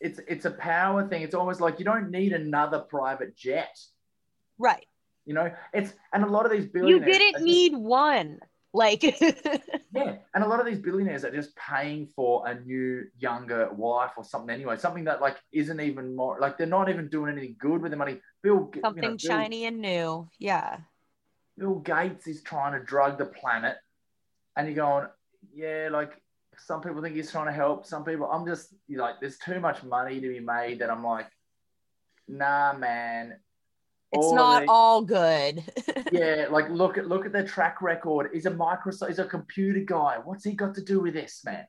it's it's a power thing. It's almost like you don't need another private jet. right You know, it's and a lot of these billionaires. you didn't are just- need one like Yeah, and a lot of these billionaires are just paying for a new younger wife or something anyway, something that like isn't even more like they're not even doing anything good with the money. Bill, you know, something Bill- shiny and new yeah Bill Gates is trying to drug the planet, and you're going, yeah, like some people think he's trying to help, some people. I'm just like, there's too much money to be made that I'm like, nah, man. it's All not these- all good yeah, like look at look at their track record. He's a Microsoft, he's a computer guy. What's he got to do with this, man?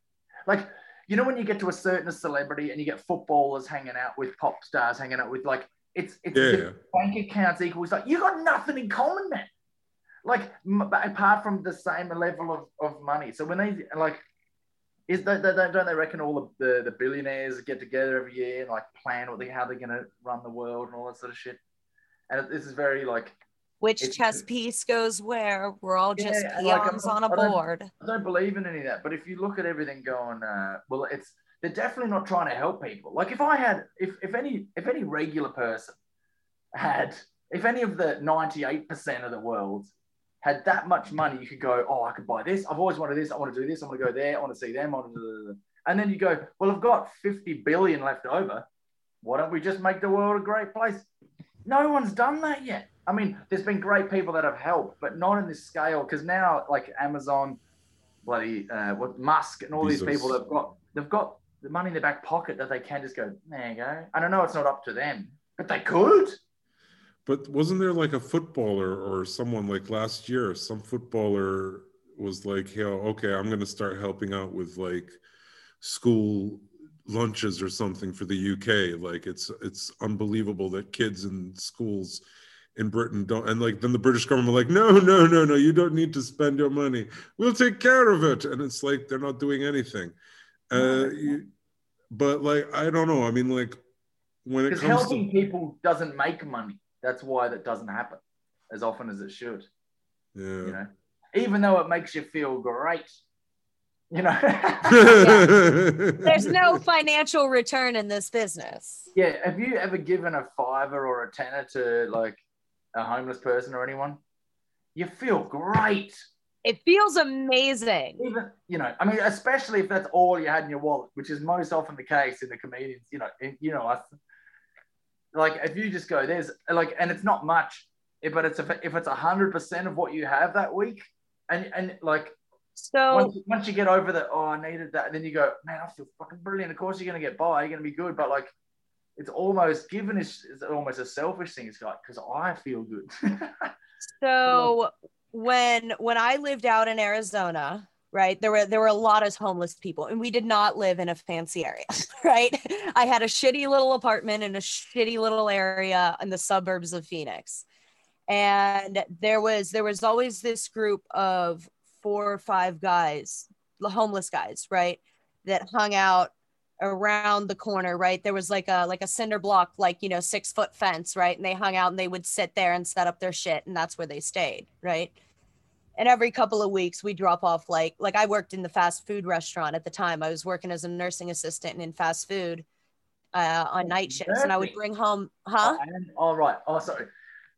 Like, you know, when you get to a certain celebrity and you get footballers hanging out with pop stars, hanging out with like it's it's Yeah, as if yeah. bank accounts equal. It's like you got nothing in common, man. Like m- but apart from the same level of, of money. So when they like. Is that, that, that- don't they reckon all the, the, the billionaires get together every year and like plan what they how they're gonna run the world and all that sort of shit? And this is very like which chess piece goes where we're all Yeah, just like, I'm peons not- on a I don't- board I don't believe in any of that. But if you look at everything going, uh, well, it's they're definitely not trying to help people. Like if I had, if if any if any regular person had, if any of the ninety eight percent of the world had that much money, you could go, oh, I could buy this. I've always wanted this. I want to do this. I want to go there. I want to see them. I want to and then you go, well, I've got fifty billion left over. Why don't we just make the world a great place? No one's done that yet. I mean, there's been great people that have helped, but not in this scale. Because now, like Amazon, bloody uh, what Musk, and all these people, they've got they've got the money in their back pocket that they can just go, there you go. And I know it's not up to them, but they could. But wasn't there like a footballer or someone like last year? Some footballer was like, "Hey, okay, I'm going to start helping out with like school lunches or something for the UK." Like it's it's unbelievable that kids in schools in Britain don't. And like then the British government like, "No, no, no, no, you don't need to spend your money. We'll take care of it." And it's like they're not doing anything. Uh, you, but like I don't know. I mean, like when it comes helping to people doesn't make money. That's why that doesn't happen as often as it should. yeah. You know, even though it makes you feel great. You know. there's no financial return in this business Yeah, have you ever given a fiver or a tenner to like a homeless person or anyone? You feel great. it feels amazing Even you know, I mean, especially if that's all you had in your wallet, which is most often the case in the comedians. You know, in, you know us. Like if you just go, there's like, and it's not much, eh, but it's if, if it's a hundred percent of what you have that week, and and like so once, once you get over the oh I needed that, then you go, man, I feel fucking brilliant. Of course you're gonna get by, you're gonna be good, but like it's almost given is, is almost a selfish thing. It's like because I feel good. so when when i lived out in arizona right? There were there were a lot of homeless people and we did not live in a fancy area right? I had a shitty little apartment in a shitty little area in the suburbs of phoenix. And there was there was always this group of four or five guys, the homeless guys, right, that hung out around the corner right? There was like a like a cinder block like you know six foot fence right? And they hung out and they would sit there and set up their shit and that's where they stayed right and every couple of weeks we drop off like like i worked in the fast food restaurant at the time i was working as a nursing assistant in fast food uh, on night shifts and i would bring home huh Oh, and, oh, right. Oh, sorry.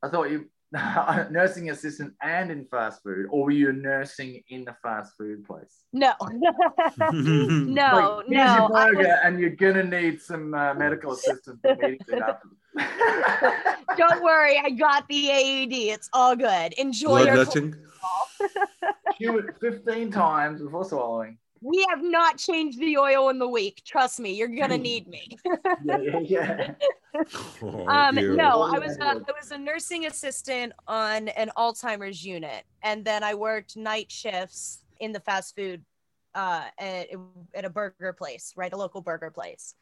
I thought you nursing assistant and in fast food, or were you nursing in the fast food place? no no Like, here's no your burger, was- and you're gonna need some uh, medical assistance immediately after. don't worry i got the aed it's all good enjoy your Bloodletting. Chew it 15 times before swallowing. we have not changed the oil in the week trust me you're gonna need me Yeah, yeah, yeah. Oh, um ew. no i was a, i was a nursing assistant on an alzheimer's unit and then i worked night shifts in the fast food uh at, at a burger place right a local burger place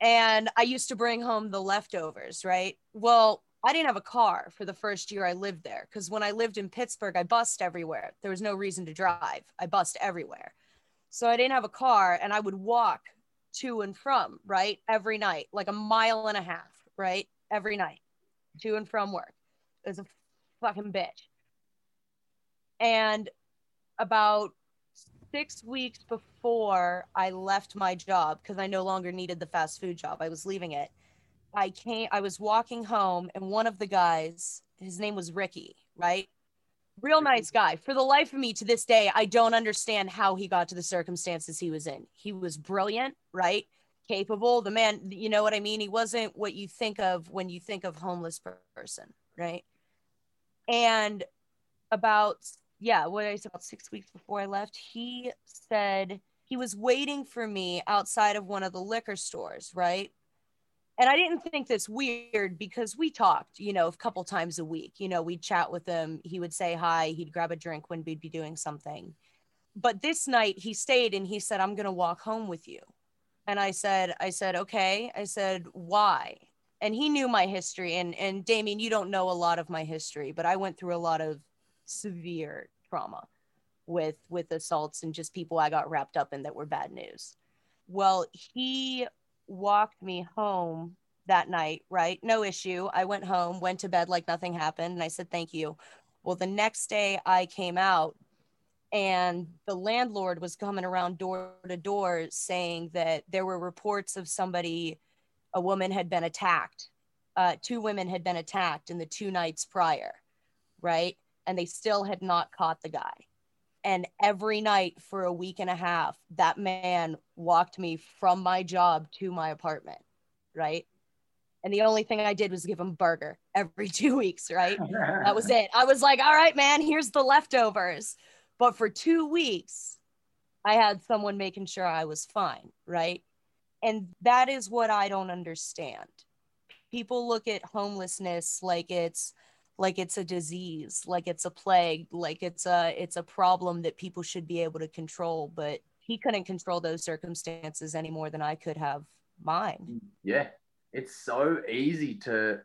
and i used to bring home the leftovers right well i didn't have a car for the first year i lived there because when i lived in pittsburgh i bussed everywhere there was no reason to drive i bussed everywhere so i didn't have a car and i would walk to and from, right? Every night, like a mile and a half, right? Every night to and from work. It was a fucking bitch. And about six weeks before I left my job, because I no longer needed the fast food job, I was leaving it. I came, I was walking home, and one of the guys, his name was Ricky, right? Real nice guy. For the life of me to this day, I don't understand how he got to the circumstances he was in. He was brilliant, right? Capable. The man, you know what I mean? He wasn't what you think of when you think of homeless person, right? And about, yeah, what I said about six weeks before I left, he said he was waiting for me outside of one of the liquor stores, right? And I didn't think this weird because we talked, you know, a couple times a week. You know, we'd chat with him. He would say hi. He'd grab a drink when we'd be doing something. But this night he stayed and he said, I'm going to walk home with you. And I said, I said, okay. I said, why? And he knew my history. And, and Damien, you don't know a lot of my history, but I went through a lot of severe trauma with, with assaults and just people I got wrapped up in that were bad news. Well, he walked me home that night, right? No issue. I went home, went to bed like nothing happened, and I said, Thank you. Well, the next day I came out, and the landlord was coming around door to door saying that there were reports of somebody, a woman had been attacked. Uh, two women had been attacked in the two nights prior, right? And they still had not caught the guy and every night for a week and a half that man walked me from my job to my apartment right? And the only thing i did was give him burger every two weeks right? That was it. I was like all right man here's the leftovers. But for two weeks i had someone making sure i was fine right? And that is what i don't understand. People look at homelessness like it's like it's a disease like it's a plague like it's a it's a problem that people should be able to control but he couldn't control those circumstances any more than i could have mine Yeah, it's so easy to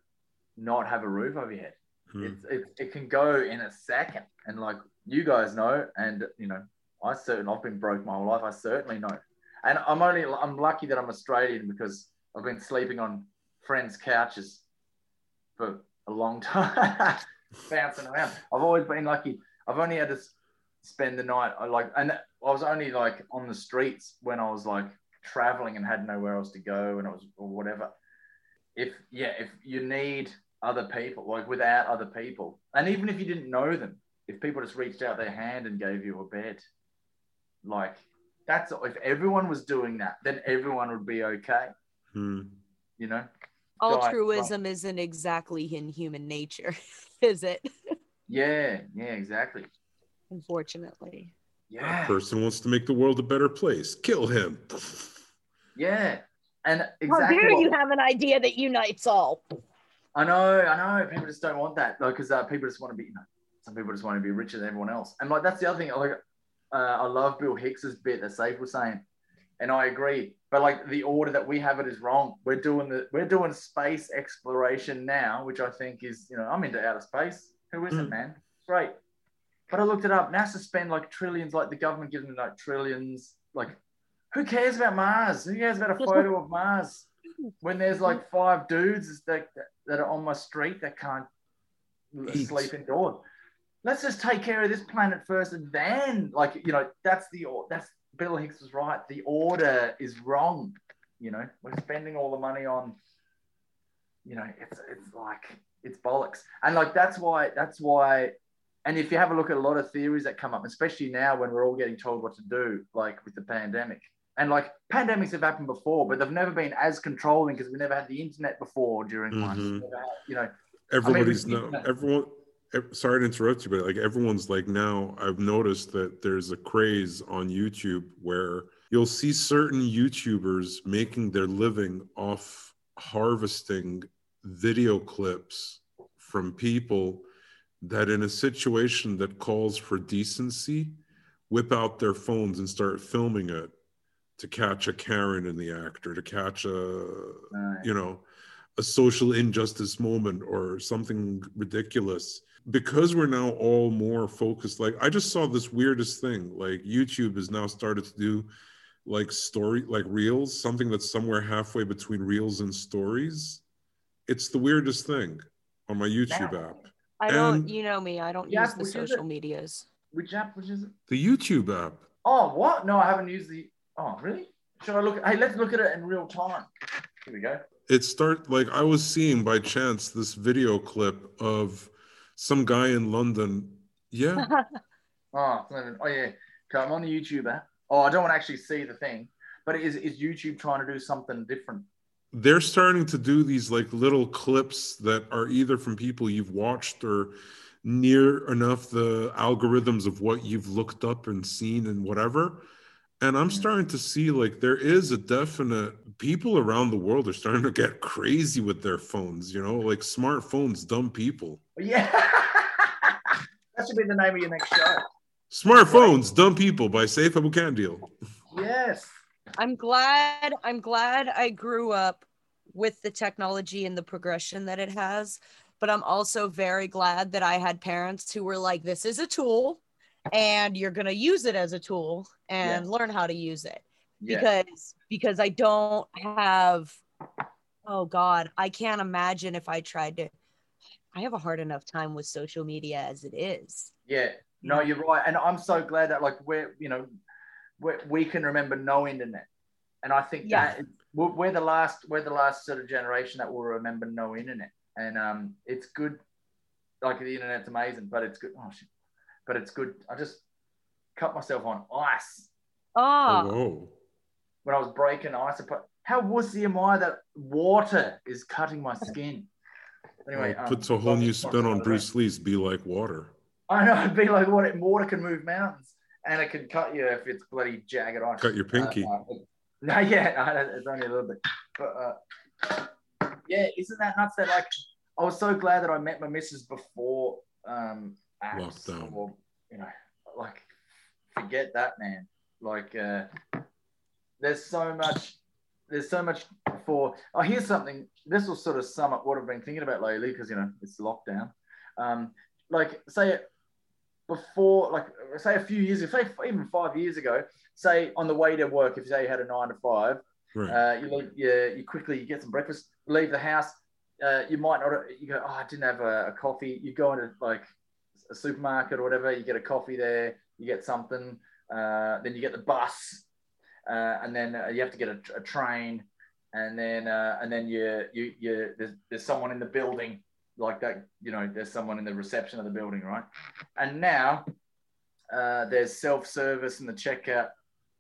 not have a roof over your head. Hmm. It's, it, it can go in a second. And like you guys know, and you know, I certainly, I've been broke my whole life. I certainly know. And I'm only, I'm lucky that I'm Australian because I've been sleeping on friends' couches for a long time, bouncing around. I've always been lucky. I've only had to spend the night, I like, and I was only like on the streets when I was like traveling and had nowhere else to go and it was, or whatever. If, yeah, if you need other people, like without other people. And even if you didn't know them, if people just reached out their hand and gave you a bed, like that's if everyone was doing that, then everyone would be okay, Hmm. you know? Altruism isn't exactly in human nature is it Yeah, yeah, exactly. unfortunately Yeah, Person wants to make the world a better place. Kill him. yeah. And exactly. how dare what- you have an idea that unites all I know, I know. People just don't want that, though, because uh, people just want to be. You know, some people just want to be richer than everyone else, and like that's the other thing. Like, uh, I love Bill Hicks's bit that Safe was saying, and I agree. But like the order that we have it is wrong. We're doing the we're doing space exploration now, which I think is you know I'm into outer space. Who isn't, Mm. man? Great. But I looked it up. NASA spend like trillions, like the government gives them like trillions. Like, who cares about Mars? Who cares about a photo of Mars when there's like five dudes that, that are on my street that can't Eat. sleep indoors? Let's just take care of this planet first, and then, like, you know, that's the that's Bill Hicks was right. The order is wrong. You know, we're spending all the money on, you know, it's it's like it's bollocks, and like that's why that's why. And if you have a look at a lot of theories that come up, especially now when we're all getting told what to do, like with the pandemic, and like pandemics have happened before, but they've never been as controlling because we never had the internet before during one. Mhm. We had, you know, everybody's we- now everyone ev- sorry to interrupt you but like everyone's like now i've noticed that there's a craze on youtube where you'll see certain youtubers making their living off harvesting video clips from people that in a situation that calls for decency whip out their phones and start filming it to catch a karen in the act or to catch a uh, you know a social injustice moment or something ridiculous because we're now all more focused like i just saw this weirdest thing like youtube has now started to do like story like reels something that's somewhere halfway between reels and stories it's the weirdest thing on my youtube Now. app I don't, you know me, I don't Yeah, use the social medias. which app? Which is it? the youtube app Oh, what? No, I haven't used the. Oh, really? Should I look? Hey, let's look at it in real time. Here we go. it start like i was seeing by chance this video clip of some guy in london yeah Oh, it's not even- oh yeah. Okay, I'm on the YouTuber. Oh, I don't want to actually see the thing, but is is YouTube trying to do something different? they're starting to do these like little clips that are either from people you've watched or near enough the algorithms of what you've looked up and seen and whatever and i'm starting to see like there is a definite people around the world are starting to get crazy with their phones you know like smartphones dumb people Yeah. that should be the name of your next show. smartphones dumb people by safe abu Deal. Yes. I'm glad I'm glad I grew up with the technology and the progression that it has, but I'm also very glad that I had parents who were like this is a tool and you're going to use it as a tool and learn how to use it. Yeah. Because because I don't have oh god, I can't imagine if I tried to I have a hard enough time with social media as it is. Yeah. No, you're right, and I'm so glad that like we're you know we we can remember no internet, and I think Yeah. that we're, we're the last we're the last sort of generation that will remember no internet, and um, it's good. Like the internet's amazing, but it's good. Oh shit! But it's good. I just cut myself on ice Oh, whoa when I was breaking ice. I put, how wussy am I that water is cutting my skin? Anyway, Well, um, puts a whole new spin on bruce lee's be like water I know it'd be like what water can move mountains and it can cut you if it's bloody jagged ice. cut your pinky Uh, uh, no, yeah, no, it's only a little bit. But uh, yeah, isn't that nuts? That like, I was so glad that I met my missus before um, Lockdown. or you know, like forget that, man. Like, uh, there's so much. There's so much for. Oh, here's something. This will sort of sum up what I've been thinking about lately because you know it's lockdown. Um, like say before, like say a few years ago, say even five years ago, say on the way to work, if you say you had a nine to five, right uh, you leave, you, you quickly you get some breakfast, leave the house. Uh, you might not. You go, oh, I didn't have a, a coffee. You go into like a supermarket or whatever. You get a coffee there. You get something. Uh, then you get the bus, uh, and then uh, you have to get a, a train, and then uh, and then you you you there's, there's someone in the building like that. You know, there's someone in the reception of the building, right? And now uh, there's self service in the checkout.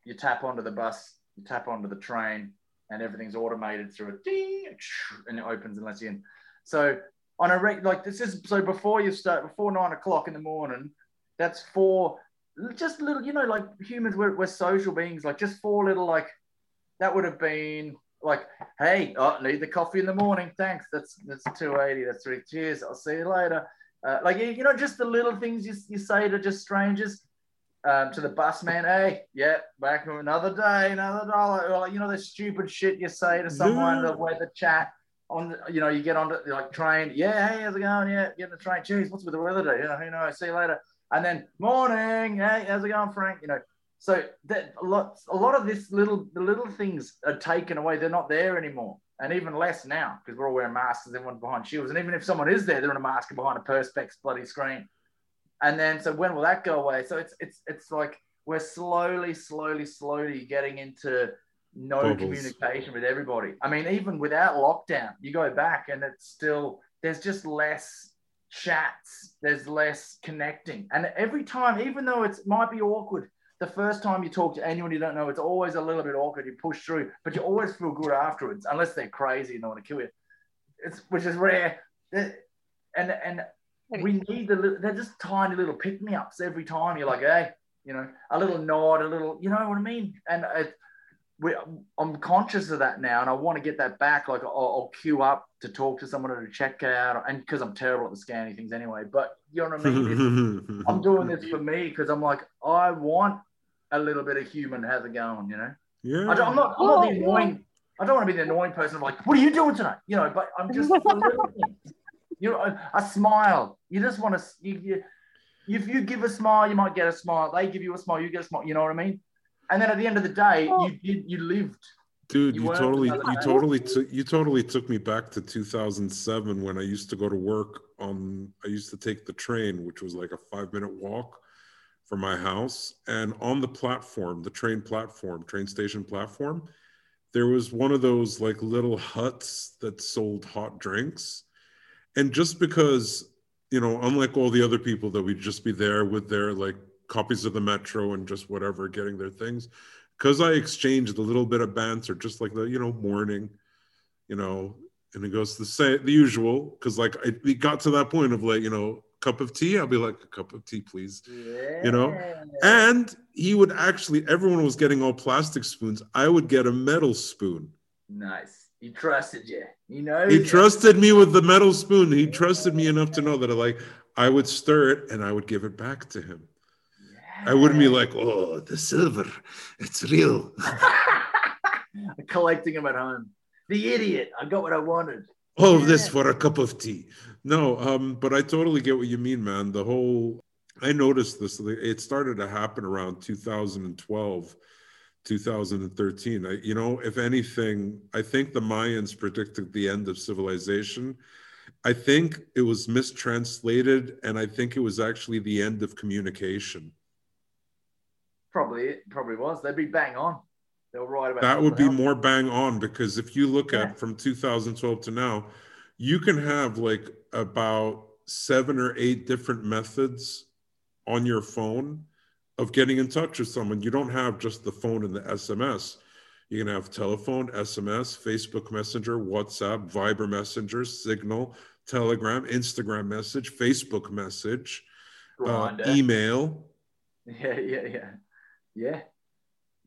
You tap onto the bus, you tap onto the train, and everything's automated through a ding, and it opens and lets you in. So on a reg, like this is so before you start before nine o'clock in the morning, that's four just little, you know, like humans we're, we're social beings, like just four little like that would have been like, hey, oh, need the coffee in the morning. Thanks. That's that's 280. That's three. Cheers. I'll see you later. Uh, like you know, just the little things you, you say to just strangers. Um, to the bus man, hey, yeah, back another day, another dollar. Or you know, the stupid shit you say to someone, Yeah. the weather chat. On the, you know, you get on the like train, yeah, hey, how's it going? Yeah, getting the train. Jeez, what's with the weather today? You know, who knows? See you later. And then morning, hey, how's it going, Frank? You know, so that a lot, a lot of this little, the little things are taken away. They're not there anymore, and even less now because we're all wearing masks. Everyone behind shields, and even if someone is there, they're in a mask and behind a perspex bloody screen. And then, so when will that go away? So it's it's it's like we're slowly, slowly, slowly getting into no Bubbles. communication with everybody. I mean, even without lockdown, you go back and it's still there's just less chats, there's less connecting. And every time, even though it might be awkward, the first time you talk to anyone you don't know, it's always a little bit awkward. You push through, but you always feel good afterwards, unless they're crazy and they want to kill you. It's which is rare. And and we need the little, they're just tiny little pick me ups every time. You're like, hey, you know, a little nod, a little, you know what I mean? And it, we, I'm conscious of that now, and I want to get that back. Like I'll, I'll queue up to talk to someone at a checkout, and because I'm terrible at the scanning things anyway. But you know what I mean? I'm doing this for me because I'm like, I want a little bit of human. How's it going? You know? Yeah. I am not. I'm not the annoying. I don't want to be the annoying person. I'm like, what are you doing tonight? You know, but I'm just the little things. You know, a, a smile. You just want to. You, you, if you give a smile, you might get a smile. They give you a smile, you get a smile. You know what I mean? And then at the end of the day, oh. you did. You lived. Dude, You you, totally, you totally took, you totally took me back to 2007 when I used to go to work on. I used to take the train, which was like a five minute walk from my house, and on the platform, the train platform, train station platform, there was one of those like little huts that sold hot drinks, and just because you know, unlike all the other people that we'd just be there with their like copies of the metro and just whatever, getting their things because I exchanged a little bit of banter, just like the you know morning, you know, and it goes the same the usual because like I, it got to that point of like you know cup of tea, I'll be like a cup of tea, please, Yeah. you know, and he would actually everyone was getting all plastic spoons. I would get a metal spoon. Nice. He trusted you. He knows. He trusted me with the metal spoon. He trusted me enough to know that I like I would stir it and I would give it back to him. I wouldn't be like, oh, the silver, it's real. collecting them at home. The idiot. I got what I wanted. all of this for a cup of tea. No, um, but I totally get what you mean, man. The whole I noticed this. It started to happen around 2012, 2013. I, you know, if anything, I think the Mayans predicted the end of civilization. I think it was mistranslated, and I think it was actually the end of communication. Probably it. Probably was. They'd be bang on. They'll write about that would be else. more bang on because if you look Yeah. at from 2012 to now you can have like about seven or eight different methods on your phone of getting in touch with someone you don't have just the phone and the sms you can have telephone sms facebook messenger whatsapp viber messenger signal telegram instagram message facebook message uh, email Yeah, yeah, yeah. Yeah.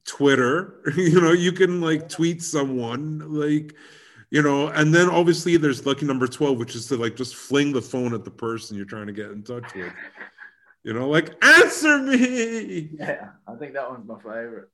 Twitter. You know, you can like tweet someone, like, you know, and then obviously there's lucky number 12, which is to like just fling the phone at the person you're trying to get in touch with. You know, like, answer me. Yeah. I think that one's my favorite.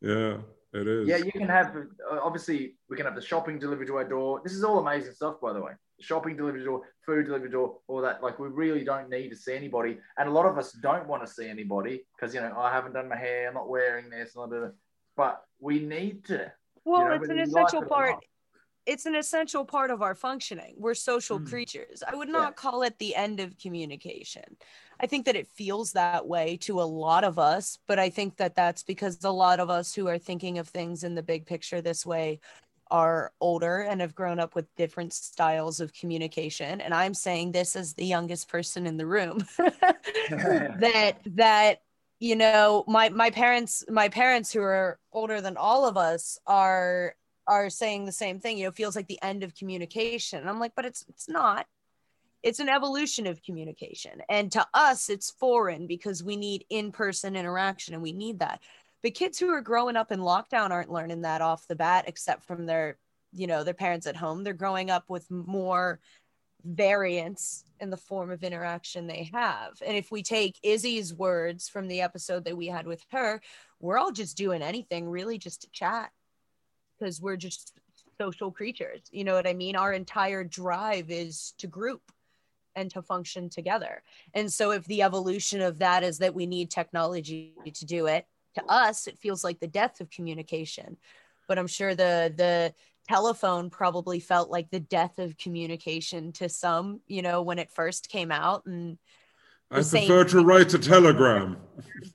Yeah, it is. Yeah, you can have obviously we can have the shopping delivered to our door. This is all amazing stuff, by the way. Shopping delivered to door, food delivered to door, all that. Like we really don't need to see anybody, and a lot of us don't want to see anybody because you know I haven't done my hair, I'm not wearing this, not doing it. But we need to. Well, know, it's an you like essential it part. It's an essential part of our functioning. We're social Mm. creatures. I would Yeah. not call it the end of communication. I think that it feels that way to a lot of us, but I think that that's because a lot of us who are thinking of things in the big picture this way are older and have grown up with different styles of communication and i'm saying this as the youngest person in the room that that you know my my parents my parents who are older than all of us are are saying the same thing you know feels like the end of communication. And i'm like but it's it's not. It's an evolution of communication. And to us it's foreign because we need in-person interaction and we need that but kids who are growing up in lockdown aren't learning that off the bat except from their you know their parents at home they're growing up with more variance in the form of interaction they have. And if we take Izzy's words from the episode that we had with her, we're all just doing anything really just to chat because we're just social creatures. You know what I mean? Our entire drive is to group and to function together. And so if the evolution of that is that we need technology to do it, to us it feels like the death of communication. But I'm sure the the telephone probably felt like the death of communication to some, you know, when it first came out and I prefer to write a telegram.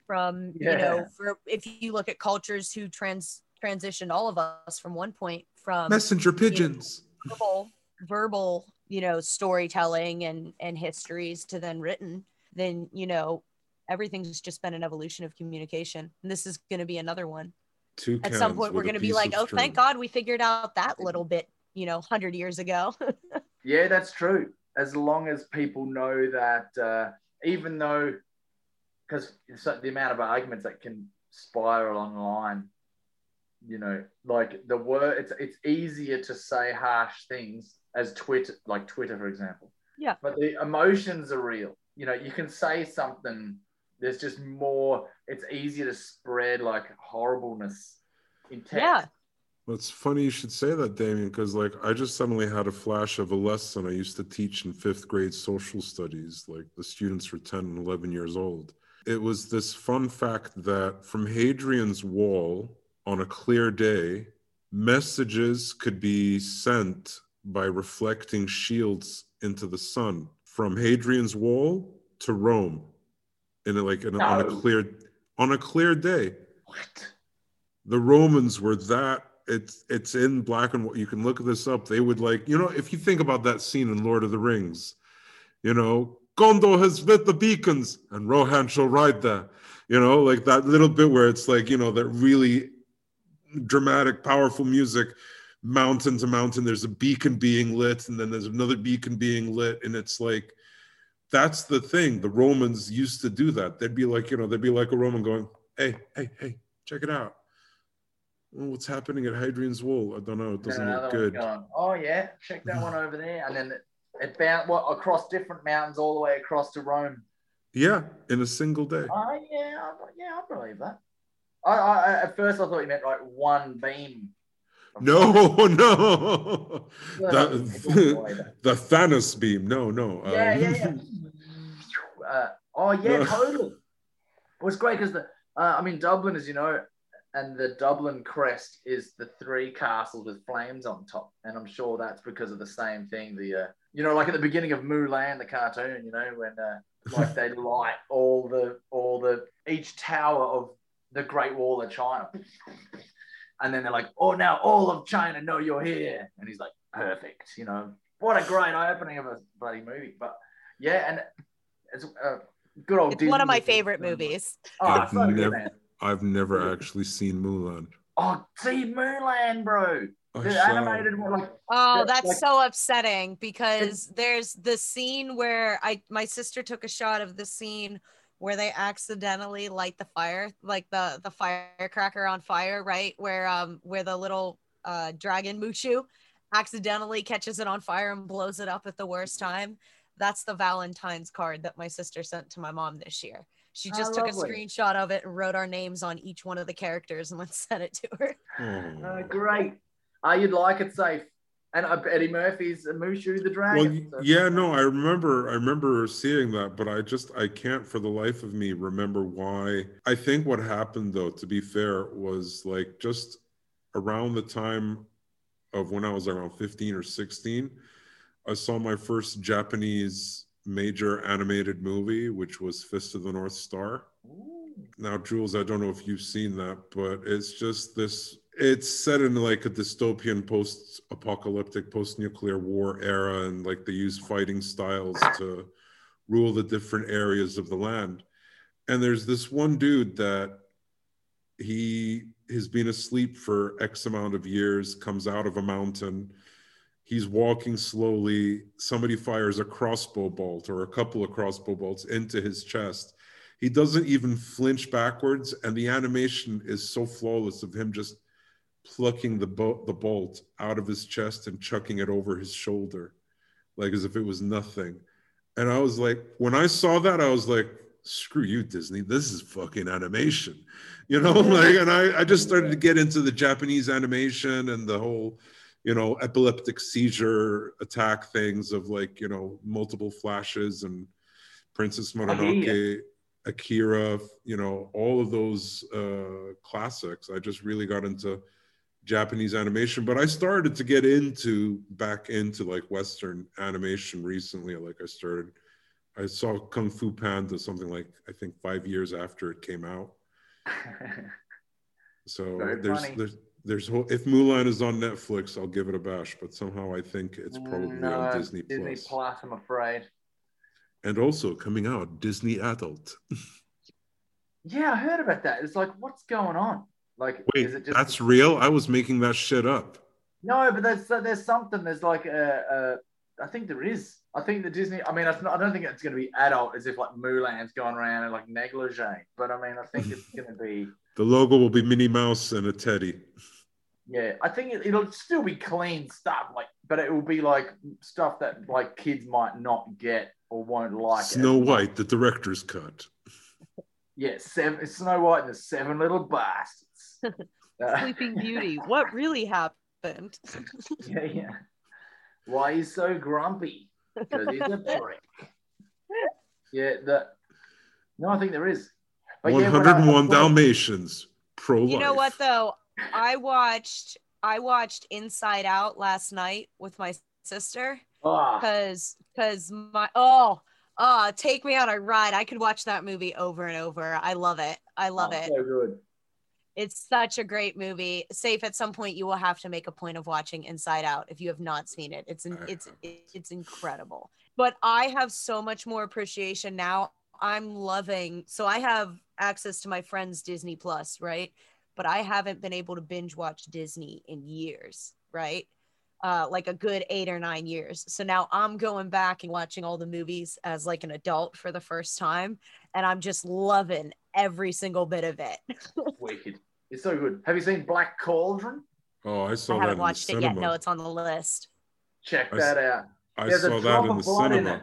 From yeah. you know, for if you look at cultures who trans transitioned all of us from one point from messenger pigeons, you know, verbal, verbal, you know, storytelling and and histories to then written, then you know, everything's just been an evolution of communication, and this is going to be another one. Two At some point, we're going to be like, oh, thank God we figured out that little bit, you know, hundred years ago. yeah, that's true. As long as people know that. Uh, even though, because the amount of arguments that can spiral online, you know, like the word, it's it's easier to say harsh things as Twitter, like Twitter, for example. Yeah. But the emotions are real. You know, you can say something. There's just more. It's easier to spread like horribleness in text. Yeah. Well, it's funny you should say that, Damien, because like I just suddenly had a flash of a lesson I used to teach in fifth grade social studies. Like the students were 10 and 11 years old. It was this fun fact that from Hadrian's Wall on a clear day, messages could be sent by reflecting shields into the sun from Hadrian's Wall to Rome in a, like in a, no. on a clear on a clear day. What? The Romans were that it's it's in black and white. You can look this up. They would like, you know, if you think about that scene in Lord of the Rings, you know, Gondor has lit the beacons and Rohan shall ride there. You know, like that little bit where it's like, you know, that really dramatic, powerful music, mountain to mountain. There's a beacon being lit, and then there's another beacon being lit, and it's like that's the thing. The Romans used to do that. They'd be like, you know, they'd be like a Roman going, "Hey, hey, hey, check it out." what's happening at Hadrian's Wall? I don't know. It doesn't look good. Going, oh yeah, check that one over there, and then it, it bound what across different mountains all the way across to Rome. Yeah, in a single day. Oh yeah, I, yeah, I believe that. I, I at first I thought you meant like one beam. No, no. the, the Thanos beam. No, no. Yeah, um, yeah, yeah. Uh, oh yeah, no. totally. Was great because the uh, I mean Dublin, as you know, and the Dublin crest is the three castles with flames on top. And I'm sure that's because of the same thing. The uh, you know, like at the beginning of Mulan, the cartoon, you know, when uh, like they light all the all the each tower of the Great Wall of China, and then they're like, "Oh, now all of China know you're here," and he's like, "Perfect," you know. What a great opening of a bloody movie, but yeah, and it's uh, good old. It's Disney one of my favorite movies. Oh, so good, I've never actually seen Mulan. Oh, see Mulan, bro. The animated one, like, oh, that's like, so upsetting because there's the scene where I my sister took a shot of the scene where they accidentally light the fire, like the the firecracker on fire, right? Where um where the little uh dragon Mushu accidentally catches it on fire and blows it up at the worst time. That's the Valentine's card that my sister sent to my mom this year. She ah, just oh, took lovely. a screenshot of it and wrote our names on each one of the characters and then sent it to her. Oh, great. Uh, you'd like it safe. And uh, Eddie Murphy's Mushu the Dragon. Well, yeah, no, I remember, I remember seeing that, but I just, I can't for the life of me remember why. I think what happened, though, to be fair, was like just around the time of when I was around 15 or 16, I saw my first Japanese major animated movie, which was Fist of the North Star. Ooh. Now, Jules, I don't know if you've seen that, but it's just this. It's set in like a dystopian post-apocalyptic, post-nuclear war era, and like they use fighting styles to rule the different areas of the land. And there's this one dude that he has been asleep for X amount of years, comes out of a mountain, he's walking slowly. Somebody fires a crossbow bolt or a couple of crossbow bolts into his chest. He doesn't even flinch backwards, and the animation is so flawless of him just plucking the, bo- the bolt out of his chest and chucking it over his shoulder, like as if it was nothing. And I was like, when I saw that, I was like, screw you, Disney. This is fucking animation, you know. like, and I, I just started to get into the Japanese animation and the whole you know, epileptic seizure attack things of like, you know, multiple flashes and Princess Mononoke, Akira, you know, all of those uh, classics. I just really got into Japanese animation, but I started to get into back into like Western animation recently. Like I started, I saw Kung Fu Panda something like I think five years after it came out. So Very there's funny. there's there's whole, if Mulan is on Netflix, I'll give it a bash. But somehow I think it's probably no, on Disney, Disney Plus. Plus, I'm afraid. And also coming out Disney Adult. Yeah, I heard about that. It's like, what's going on? Like, Wait, is it just that's real? I was making that shit up. no? But there's there's something. There's like a, a I think there is. I think the Disney. I mean, it's not, I don't think it's going to be adult, as if like Mulan's going around and like negligee. But I mean, I think it's going to be. The logo will be Minnie Mouse and a teddy. Yeah, I think it, it'll still be clean stuff, like, but it will be like stuff that like kids might not get or won't like. Snow. White, the director's cut. Yeah, seven. Snow White and the Seven Little Bastards. Uh, Sleeping Beauty. What really happened? yeah, yeah. Why he's so grumpy? Because he's a prick. Yeah, the. No, I think there is. But yeah, when I- 101 Dalmatians. Pro. You know what though? I watched I watched Inside Out last night with my sister Ah, because because my oh oh take me on a ride. I could watch that movie over and over. I love it. I love oh, it. So good. It's such a great movie. Safe at some point you will have to make a point of watching Inside Out if you have not seen it. It's an, it's it's incredible. But I have so much more appreciation now. I'm loving so I have access to my friend's Disney Plus, right? But I haven't been able to binge watch Disney in years, right? Uh, like a good eight or nine years. So now I'm going back and watching all the movies as like an adult for the first time, and I'm just loving every single bit of it. Wicked. It's so good. Have you seen Black Cauldron? Oh, I saw I that haven't in watched the it cinema. yet. No, it's on the list. Check I that out. I There's a saw that drop in of the blood in cinema.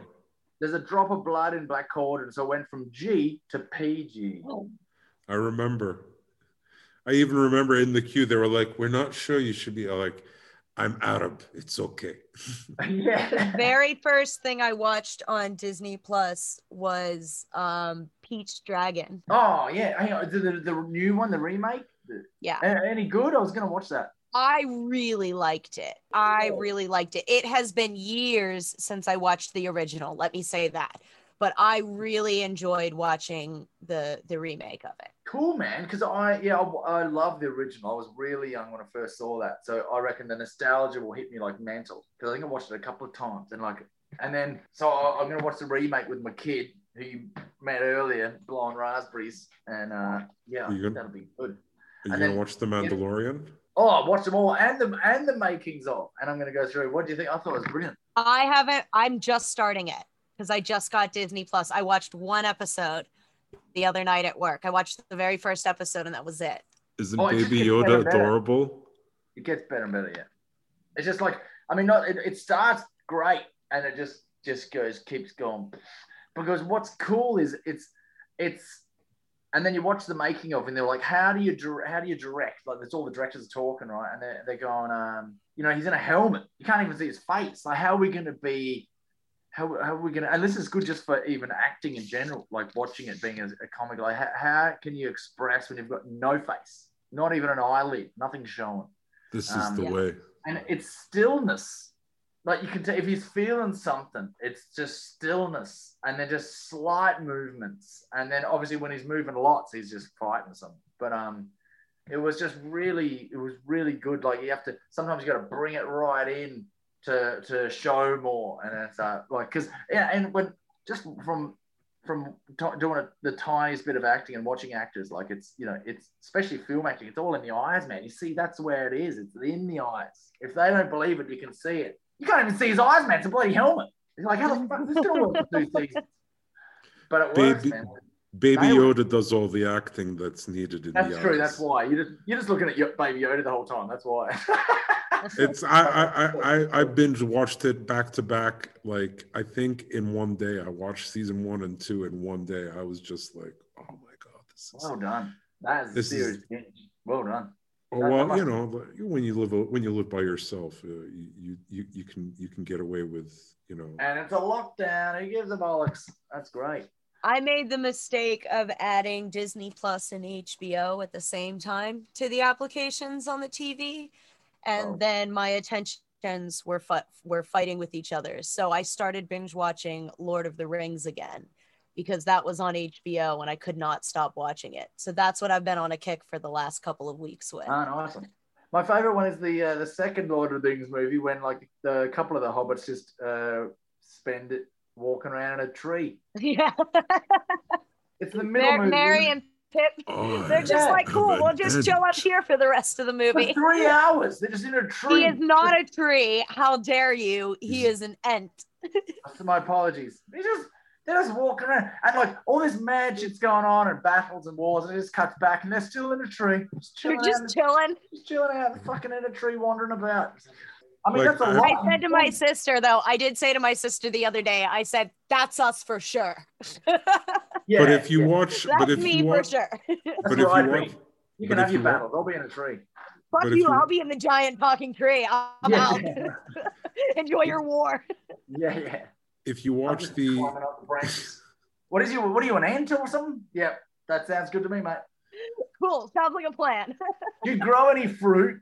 There's a drop of blood in Black Cauldron, so it went from G to PG. I remember. I even remember in the queue they were like, "We're not sure you should be." I'm like, "I'm Arab. It's okay." yeah. Very first thing I watched on Disney Plus was um, Pete's Dragon. Oh yeah, hang on. The, the, the new one, the remake. The- Yeah. Any good? I was gonna watch that. I really liked it. I oh. really liked it. It has been years since I watched the original. Let me say that. But I really enjoyed watching the the remake of it. Cool, man. Because I yeah, I, I love the original. I was really young when I first saw that, so I reckon the nostalgia will hit me like mental. Because I think I watched it a couple of times, and like, and then so I, I'm gonna watch the remake with my kid who you met earlier, Blonde Raspberries, and uh, yeah, Are you gonna- that'll be good. Are you And gonna watch The Mandalorian? Oh, I watched them all and the and the makings of, and I'm gonna go through. What do you think? I thought it was brilliant. I haven't. I'm just starting it because I just got Disney Plus. I watched one episode the other night at work. I watched the very first episode, and that was it. Isn't Oh, it Baby gets better Yoda better. adorable? It gets better and better, yeah. It's just like I mean, not it, it starts great and it just just goes keeps going. Because what's cool is it's it's and then you watch the making of and they're like, how do you dir- how do you direct? Like that's all the directors are talking, right? And they're, they're going, um, you know, he's in a helmet. You can't even see his face. Like, how are we gonna be how, how are we gonna and this is good just for even acting in general, like watching it being a, a comic, like how, how can you express when you've got no face, not even an eyelid, nothing showing This is Um, the yeah. way. and it's stillness. Like you can tell if he's feeling something, it's just stillness, and then just slight movements, and then obviously when he's moving lots, he's just fighting something. But um, it was just really, it was really good. Like you have to sometimes you got to bring it right in to to show more, and it's uh, like because yeah, and when just from from t- doing a, the tiniest bit of acting and watching actors, like it's you know it's especially film acting, it's all in the eyes, man. You see, that's where it is. It's in the eyes. If they don't believe it, you can see it. You can't even see his eyes, man. It's a bloody helmet. He's like how the fuck is this gonna work for two seasons? But it works, Baby- man. Baby Yoda does all the acting that's needed in That's the true. eyes. That's why you just you're just looking at your Baby Yoda the whole time. That's why. It's I I I I- I binge watched it back to back. Like I think in one day I watched season one and two in one day. I was just like, oh my god, this is well done. That is This a serious is- binge. Well done. Oh That- that well, you know, when you live when you live by yourself, uh, you, you you can you can get away with you know. And it's a lockdown. Who gives a bollocks? That's great. I made the mistake of adding Disney Plus and HBO at the same time to the applications on the TV, and Oh. then my attentions were fu- were fighting with each other. So I started binge watching Lord of the Rings again because that was on HBO and I could not stop watching it. So that's what I've been on a kick for the last couple of weeks with. Ah, nice one. My favorite one is the uh, the second Lord of the Rings movie when like the couple of the hobbits just uh, spend it walking around in a tree. yeah, It's the middle Mar- movie. Merry and Pip, Oh, they're just Yeah. like, cool, we'll just chill up here for the rest of the for movie. three hours. They're just in a tree. He is not a tree. How dare you? He is an ent. My apologies. They just they're just walking around and like all this mad shit's going on and battles and wars and it just cuts back and they're still in a tree, just They're chilling, just out, chilling. just chilling out, fucking in a tree, wandering about. I mean, Like, that's a I- lot. I said to my sister, though, I did say to my sister the other day, I said, that's us for sure. Yeah, but if you yeah. watch, That's but if me you for watch, sure. but where if I'd you be. watch, You but can if have your you wa- battles. I'll be in a tree. Fuck But you, you- I'll be in the giant talking tree. I'm Yeah. out. Enjoy your war. Yeah, yeah. If you watch the, the. What is you? What are you, an ant or something? Yep, that sounds good to me, mate. Cool. Sounds like a plan. Do you grow any fruit?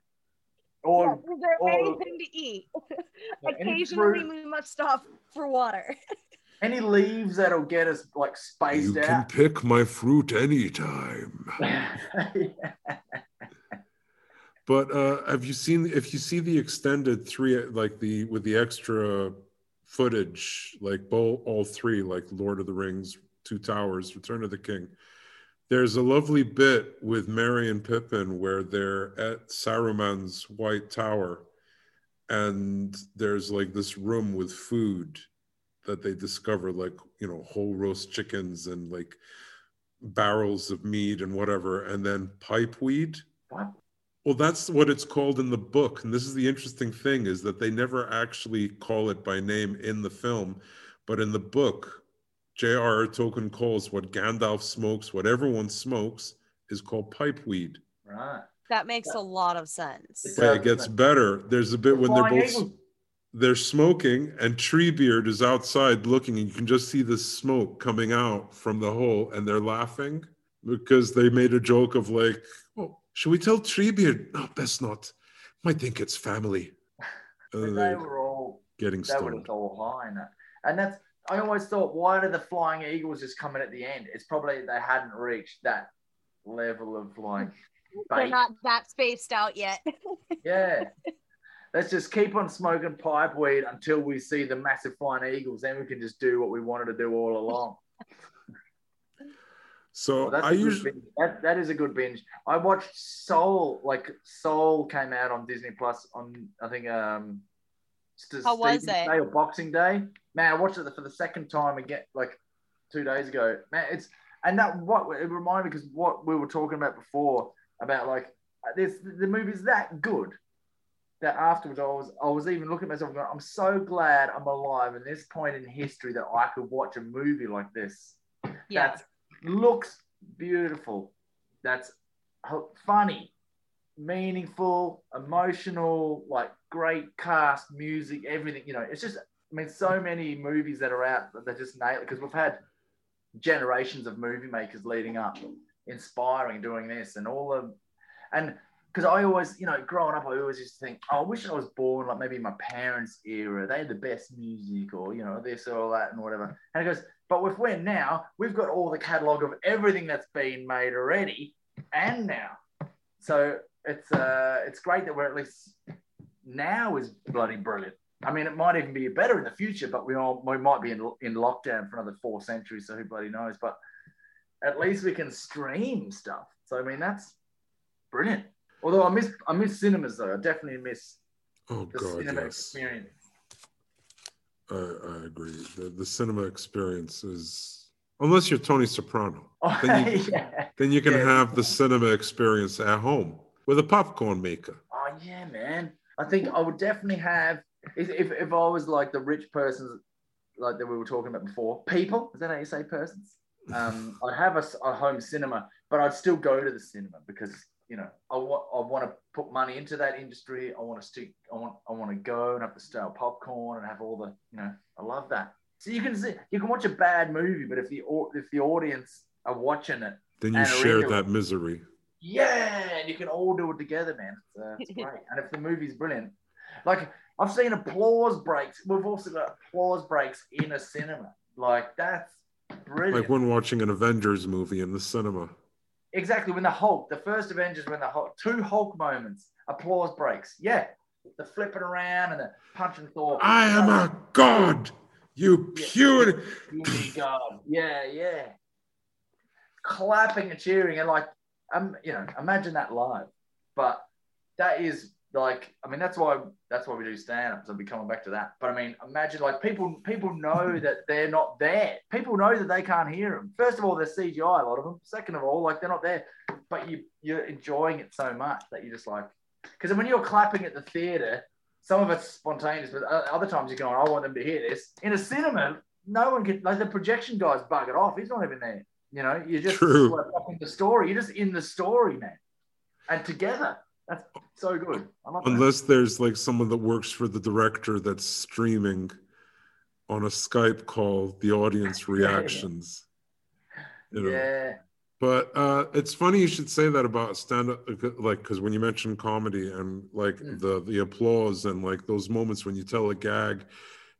Or Yes, Is there or- anything to eat? any Occasionally, we must stop for water. any leaves that'll get us like spaced you can pick my fruit anytime. But uh, have you seen if you see the extended three like the with the extra footage like both all three like Lord of the Rings, Two Towers, Return of the King. There's a lovely bit with Merry and Pippin where they're at Saruman's White Tower, and there's like this room with food that they discover, like you know whole roast chickens and like barrels of mead and whatever, and then pipeweed. What? Well, that's what it's called in the book. And this is the interesting thing is that they never actually call it by name in the film, but in the book, J.R.R. Tolkien calls what Gandalf smokes, what everyone smokes, is called pipeweed. Right. That makes a lot of sense. It's- But it gets better. There's a bit when they're both they're smoking and Treebeard is outside looking, and you can just see the smoke coming out from the hole, and they're laughing because they made a joke of like, "Oh, should we tell Treebeard? No, best not. Might think it's family." But And they they're were all getting they were stoned. just all high in that. And that's I always thought, why did the flying eagles just come in at the end? It's probably they hadn't reached that level of like They're bait. not that spaced out yet. Yeah. Let's just keep on smoking pipe weed until we see the massive flying eagles. Then we can just do what we wanted to do all along. So Well, that's I a usually binge. that, that is a good binge. I watched Soul, like Soul came out on Disney Plus on I think um St- How was it? Day or Boxing Day. Man, I watched it for the second time again, like two days ago. Man, it's and that what it reminded me because what we were talking about before about like this the movie's that good that afterwards I was I was even looking at myself going, I'm so glad I'm alive in this point in history that I could watch a movie like this Yeah. that looks beautiful, that's funny, meaningful, emotional, like great cast, music, everything. You know, it's just, I mean, so many movies that are out that just nail because we've had generations of movie makers leading up, inspiring, doing this, and all of, and because I always, you know, growing up, I always used to think, oh, I wish I was born like maybe my parents' era. They had the best music, or you know, this or that, and whatever. And it goes, but with we're now, we've got all the catalog of everything that's been made already, and now. So it's uh, it's great that we're at least now is bloody brilliant. I mean, it might even be better in the future, but we all we might be in in lockdown for another four centuries, so who bloody knows? But at least we can stream stuff. So I mean, that's brilliant. Although I miss I miss cinemas though. I definitely miss oh the god cinema yes experience. I, I agree the, the cinema experience is unless you're Tony Soprano Oh, Then you- yeah. then you can Yeah. have the cinema experience at home with a popcorn maker Oh yeah, man. I think I would definitely have if, if, if I was like the rich persons like that we were talking about before. People, is that how you say persons? Um, I'd have a home cinema, but I'd still go to the cinema because you know, I want I want to put money into that industry. I want to stick. I want I want to go and have the stale popcorn and have all the you know. I love that. So you can see you can watch a bad movie, but if the if the audience are watching it, Then you share original- that misery. yeah, and you can all do it together, man. It's, uh, it's great. And if the movie's brilliant, like I've seen applause breaks. We've also got applause breaks in a cinema. Like that's brilliant. Like when watching an Avengers movie in the cinema. Exactly. When the Hulk, the first Avengers, when the Hulk, two Hulk moments, applause breaks. Yeah. The flipping around and the punching Thor. I am a god, you pure. God. Yeah, yeah. Clapping and cheering and like, um, you know, imagine that live. But that is like, I mean, that's why that's why we do stand up. So I'll be coming back to that. But I mean, imagine like people people know that they're not there. People know that they can't hear them. First of all, they're CGI, a lot of them. Second of all, like they're not there. But you you're enjoying it so much that you're just like, because when you're clapping at the theater, some of it's spontaneous, but other times you're going, I want them to hear this. In a cinema, no one can, like the projection guy's buggered off. He's not even there. You know, you're just True. in the story. You're just in the story, man. And together, so good. Love that. Unless there's like someone that works for the director that's streaming on a Skype call the audience reactions. You know. Yeah. But uh, it's funny you should say that about stand up, like because when you mention comedy and like Mm. the the applause and like those moments when you tell a gag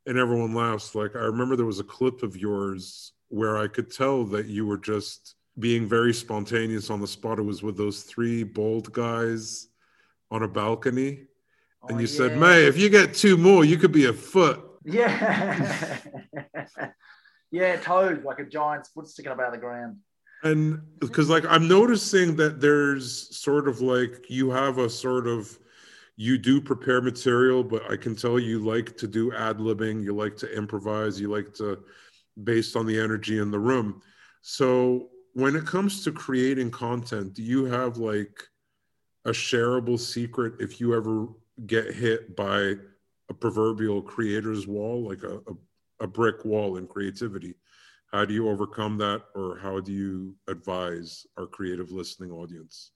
and everyone laughs. Like I remember there was a clip of yours where I could tell that you were just being very spontaneous on the spot. It was with those three bald guys on a balcony, and Oh, you said, "May, if you get two more, you could be a foot." Yeah. yeah, toes, like a giant's foot sticking up out of the ground. And because like I'm noticing that there's sort of like you have a sort of you do prepare material, but I can tell you like to do ad libbing, you like to improvise, you like to based on the energy in the room. So when it comes to creating content, do you have like a shareable secret if you ever get hit by a proverbial creator's wall, like a, a, a brick wall in creativity? How do you overcome that, or how do you advise our creative listening audience?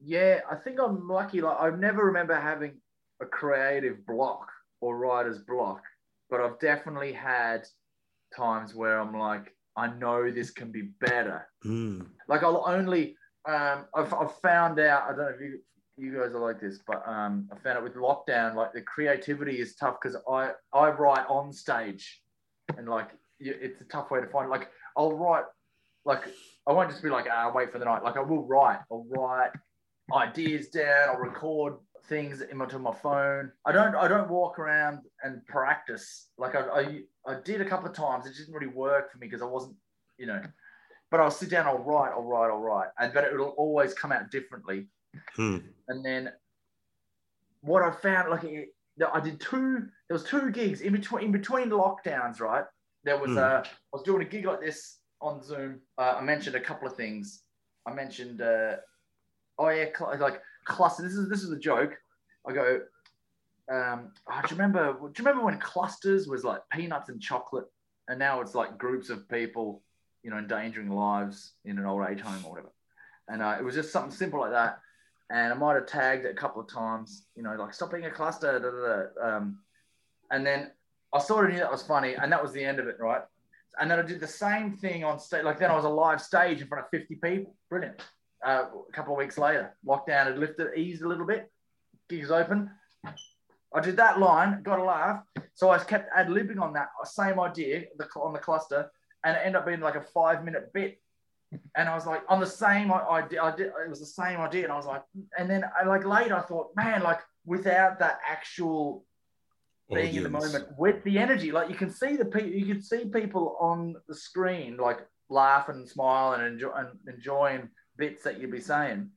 Yeah, I think I'm lucky. Like I never remember having a creative block or writer's block, but I've definitely had times where I'm like, I know this can be better. Hmm. Like I'll only, um, I've, I've found out. I don't know if you you guys are like this, but um, I found out with lockdown, like the creativity is tough because I I write on stage, and like it's a tough way to find. Like I'll write, like I won't just be like, ah, wait for the night. Like I will write. I'll write ideas down. I'll record things into my phone. I don't I don't walk around and practice. Like I I, I did a couple of times. It didn't really work for me because I wasn't, you know. But I'll sit down. I'll write. I'll write. I'll write. And but it'll always come out differently. Hmm. And then what I found, like it, I did two. There was two gigs in between in between lockdowns. Right. There was Hmm. uh, I was doing a gig like this on Zoom. Uh, I mentioned a couple of things. I mentioned, uh, oh yeah, cl- like cluster. This is this is a joke. I go. Um, oh, do you remember? Do you remember when clusters was like peanuts and chocolate, and now it's like groups of people, you know, endangering lives in an old age home or whatever. And uh, it was just something simple like that. And I might have tagged it a couple of times, you know, like stop being a cluster. Da, da, da. Um, and then I sort of knew that was funny, and that was the end of it, right? And then I did the same thing on stage. Like then I was a live stage in front of 50 people. Brilliant. Uh, a couple of weeks later, lockdown had lifted, eased a little bit. Gigs open. I did that line, got a laugh. So I kept ad libbing on that same idea on the cluster, and it ended up being like a five minute bit. And I was like, on the same idea, I did, it was the same idea. And I was like, and then I like later, I thought, man, like without that actual being in the moment with the energy. Like you can see the people, you can see people on the screen like laughing and smiling and, enjoy, and enjoying bits that you'd be saying.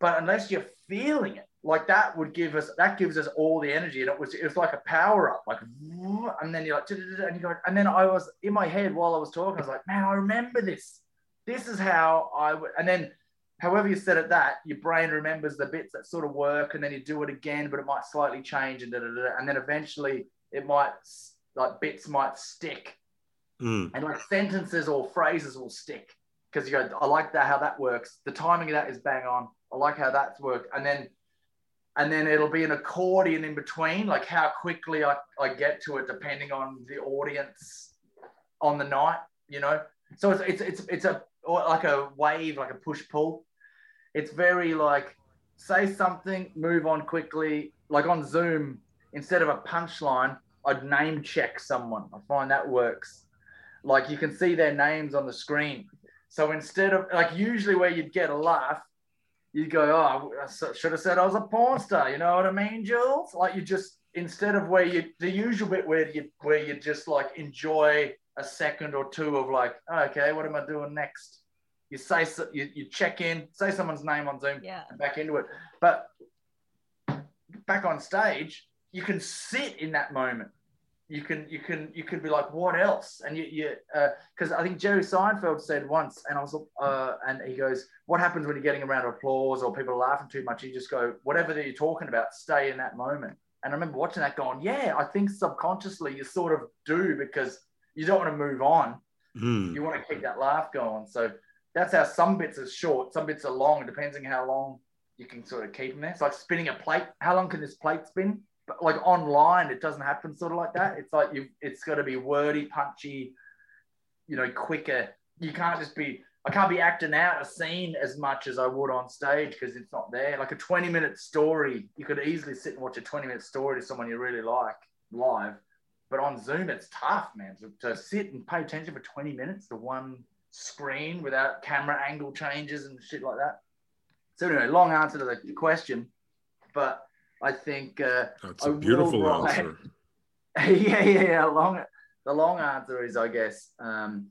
But unless you're feeling it, like that would give us that gives us all the energy, and it was it was like a power up, like and then you're like and you go, and then I was in my head while I was talking, I was like, man, I remember this. This is how I would, and then however you said it that your brain remembers the bits that sort of work and then you do it again but it might slightly change and da, da, da, and then eventually it might like bits might stick Hmm. and like sentences or phrases will stick because you go, I like that how that works. The timing of that is bang on. I like how that's worked. And then and then it'll be an accordion in between, like how quickly I, I get to it depending on the audience on the night, you know. So it's it's it's, it's a like a wave, like a push pull. It's very like say something, move on quickly. Like on Zoom, instead of a punchline, I'd name check someone. I find that works. Like you can see their names on the screen. So instead of like usually where you'd get a laugh, you go, oh, I should have said I was a porn star. You know what I mean, Jules? Like you just instead of where you the usual bit where you where you just like enjoy a second or two of like, oh, okay, what am I doing next? You say you, you check in, say someone's name on Zoom, yeah, and back into it. But back on stage, you can sit in that moment you can you can you could be like what else? And you you because uh, i think jerry seinfeld said once and i was uh, and he goes what happens when you're getting around applause or people are laughing too much? You just go whatever that you're talking about stay in that moment. And i remember watching that going yeah i think subconsciously you sort of do because you don't want to move on. Mm. you want to keep that laugh going. So that's how some bits are short some bits are long it depends on how long you can sort of keep them there. It's like spinning a plate. How long can this plate spin but like online, it doesn't happen sort of like that. It's like you, it's got to be wordy, punchy, you know, quicker. You can't just be. I can't be acting out a scene as much as I would on stage because it's not there. Like a 20 minute story, you could easily sit and watch a 20 minute story to someone you really like live. But on Zoom, it's tough, man, to, to sit and pay attention for 20 minutes to one screen without camera angle changes and shit like that. So anyway, long answer to the question, but I think uh, that's a beautiful answer. yeah, yeah, yeah. Long, the long answer is, I guess, um,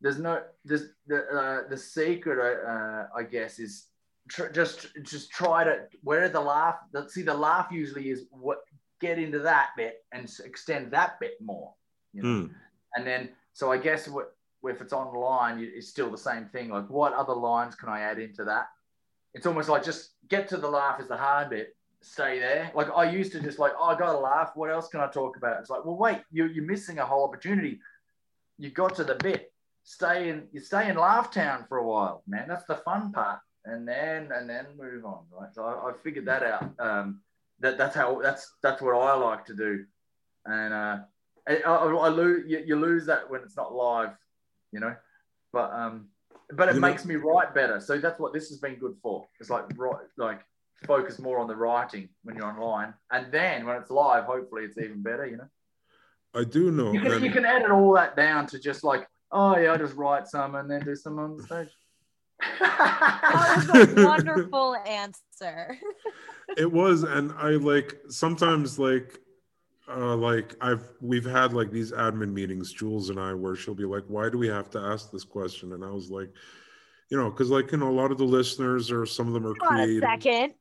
there's no, there's the uh, the secret, uh, I guess, is tr- just just try to where the laugh. The, see, the laugh usually is what get into that bit and extend that bit more, you know? Mm. and then so I guess what if it's online, it's still the same thing. Like, what other lines can I add into that? It's almost like just get to the laugh is the hard bit, stay there. Like I used to just like, oh, I got to laugh. What else can I talk about? It's like, well, wait, you're, you're missing a whole opportunity. You got to the bit. Stay in. You stay in Laugh Town for a while, man. That's the fun part, and then and then move on, right? So I, I figured that out. Um, that that's how that's that's what I like to do, and uh, I, I, I lose you, you lose that when it's not live, you know. But um, but it you makes know, me write better. So that's what this has been good for. It's like right, like focus more on the writing when you're online, and then when it's live, hopefully it's even better. You know. I do know. You can, you can edit all that down to just like, oh yeah, I just write some and then do some on the stage. that was a wonderful answer. it was, and I like sometimes like uh, like I've we've had like these admin meetings, Jules and I, where she'll be like, "Why do we have to ask this question?" And I was like, you know, because like you know, a lot of the listeners or some of them are creative. second.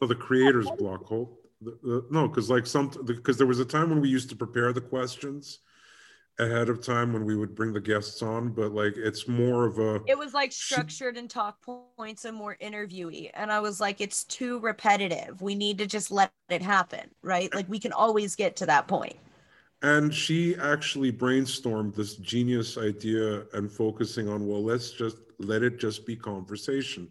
so the creators block hope. The, the, no, because like some because there was a time when we used to prepare the questions ahead of time when we would bring the guests on, but like it's more of a. It was like structured and talk points and more interviewee, and I was like, it's too repetitive. We need to just let it happen, right? Like we can always get to that point and she actually brainstormed this genius idea and focusing on well let's just let it just be conversation.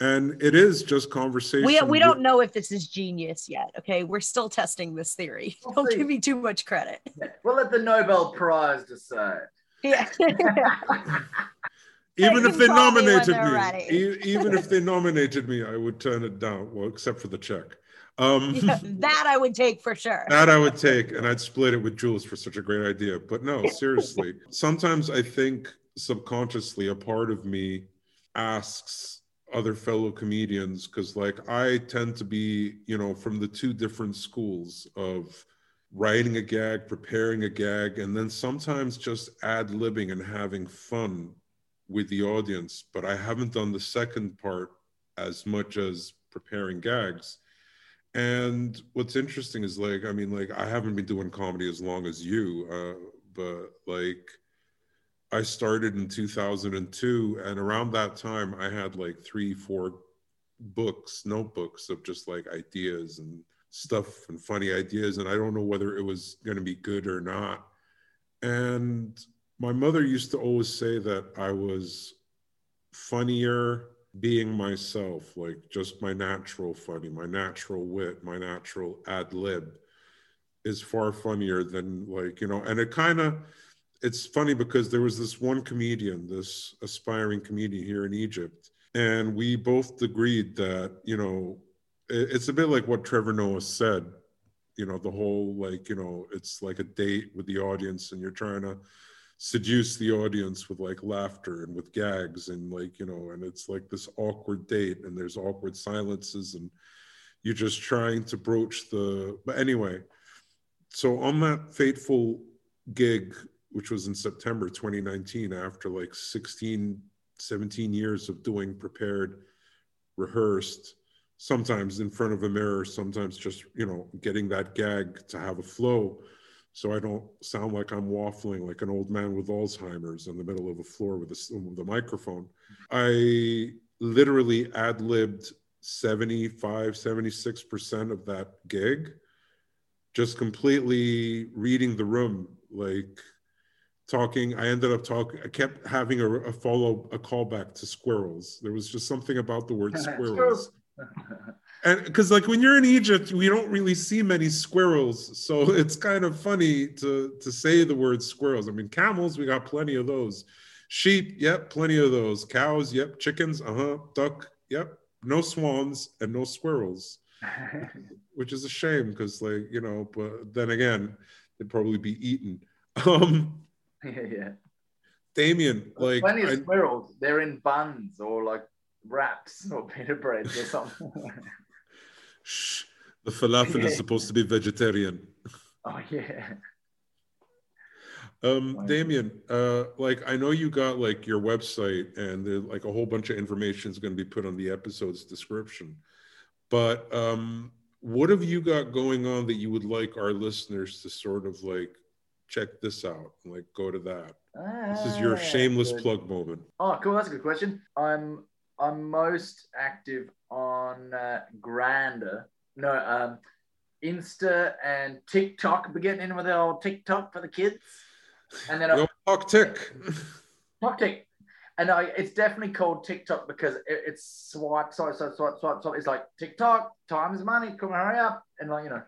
And it is just conversation we, we don't know if this is genius yet okay? We're still testing this theory. We'll don't see. give me too much credit. Yeah. we'll let the nobel prize decide. Yeah. Even if they nominated me. even if they nominated me i would turn it down well except for the check um, yeah, that I would take for sure. that I would take, and I'd split it with Jules for such a great idea. But no, seriously, sometimes I think subconsciously a part of me asks other fellow comedians because, like, I tend to be, you know, from the two different schools of writing a gag, preparing a gag, and then sometimes just ad libbing and having fun with the audience. But I haven't done the second part as much as preparing gags. And what's interesting is like, I mean, like I haven't been doing comedy as long as you, uh, but like I started in 2002, and around that time, I had like three, four books, notebooks of just like ideas and stuff and funny ideas, and I don't know whether it was going to be good or not. And my mother used to always say that I was funnier being myself, like just my natural funny, my natural wit, my natural ad lib is far funnier than like, you know, and it kind of, it's funny because there was this one comedian, this aspiring comedian here in Egypt, and we both agreed that, you know, it's a bit like what Trevor Noah said, you know, the whole like, you know, it's like a date with the audience and you're trying to, seduce the audience with like laughter and with gags and like you know and it's like this awkward date and there's awkward silences and you're just trying to broach the but anyway. So on that fateful gig which was in september 2019 after like 16 17 years of doing prepared rehearsed sometimes in front of a mirror sometimes just you know getting that gag to have a flow so I don't sound like I'm waffling like an old man with Alzheimer's in the middle of a floor with a, with a microphone. I literally ad libbed 75, 76% of that gig, just completely reading the room, like talking. I ended up talking, I kept having a, a follow, a callback to squirrels. There was just something about the word squirrels and because like when you're in Egypt, we don't really see many squirrels, so it's kind of funny to to say the word squirrels. I mean, camels, we got plenty of those. Sheep, yep, plenty of those. Cows, yep. Chickens, uh huh. Duck, yep. No swans and no squirrels, which is a shame because like you know, but then again, they'd probably be eaten. Um, yeah, yeah. Damien, like plenty of I, squirrels. They're in buns or like wraps or pita bread or something. Shh, the falafel is supposed to be vegetarian. Oh yeah. Um, Damien, uh, like I know you got like your website and there, like a whole bunch of information is going to be put on the episode's description. But um, what have you got going on that you would like our listeners to sort of like check this out and like go to that? this is your Ah, shameless good. plug moment. Oh, cool. That's a good question. I'm I'm most active on uh, Grindr. No, um, Insta and TikTok. We're getting in with the old TikTok for the kids, and then Yo, talk tick. TikTok. And I, it's definitely called TikTok because it, it's swipe, swipe, swipe, swipe, swipe, swipe. It's like TikTok, time is money, come on, hurry up, and like you know,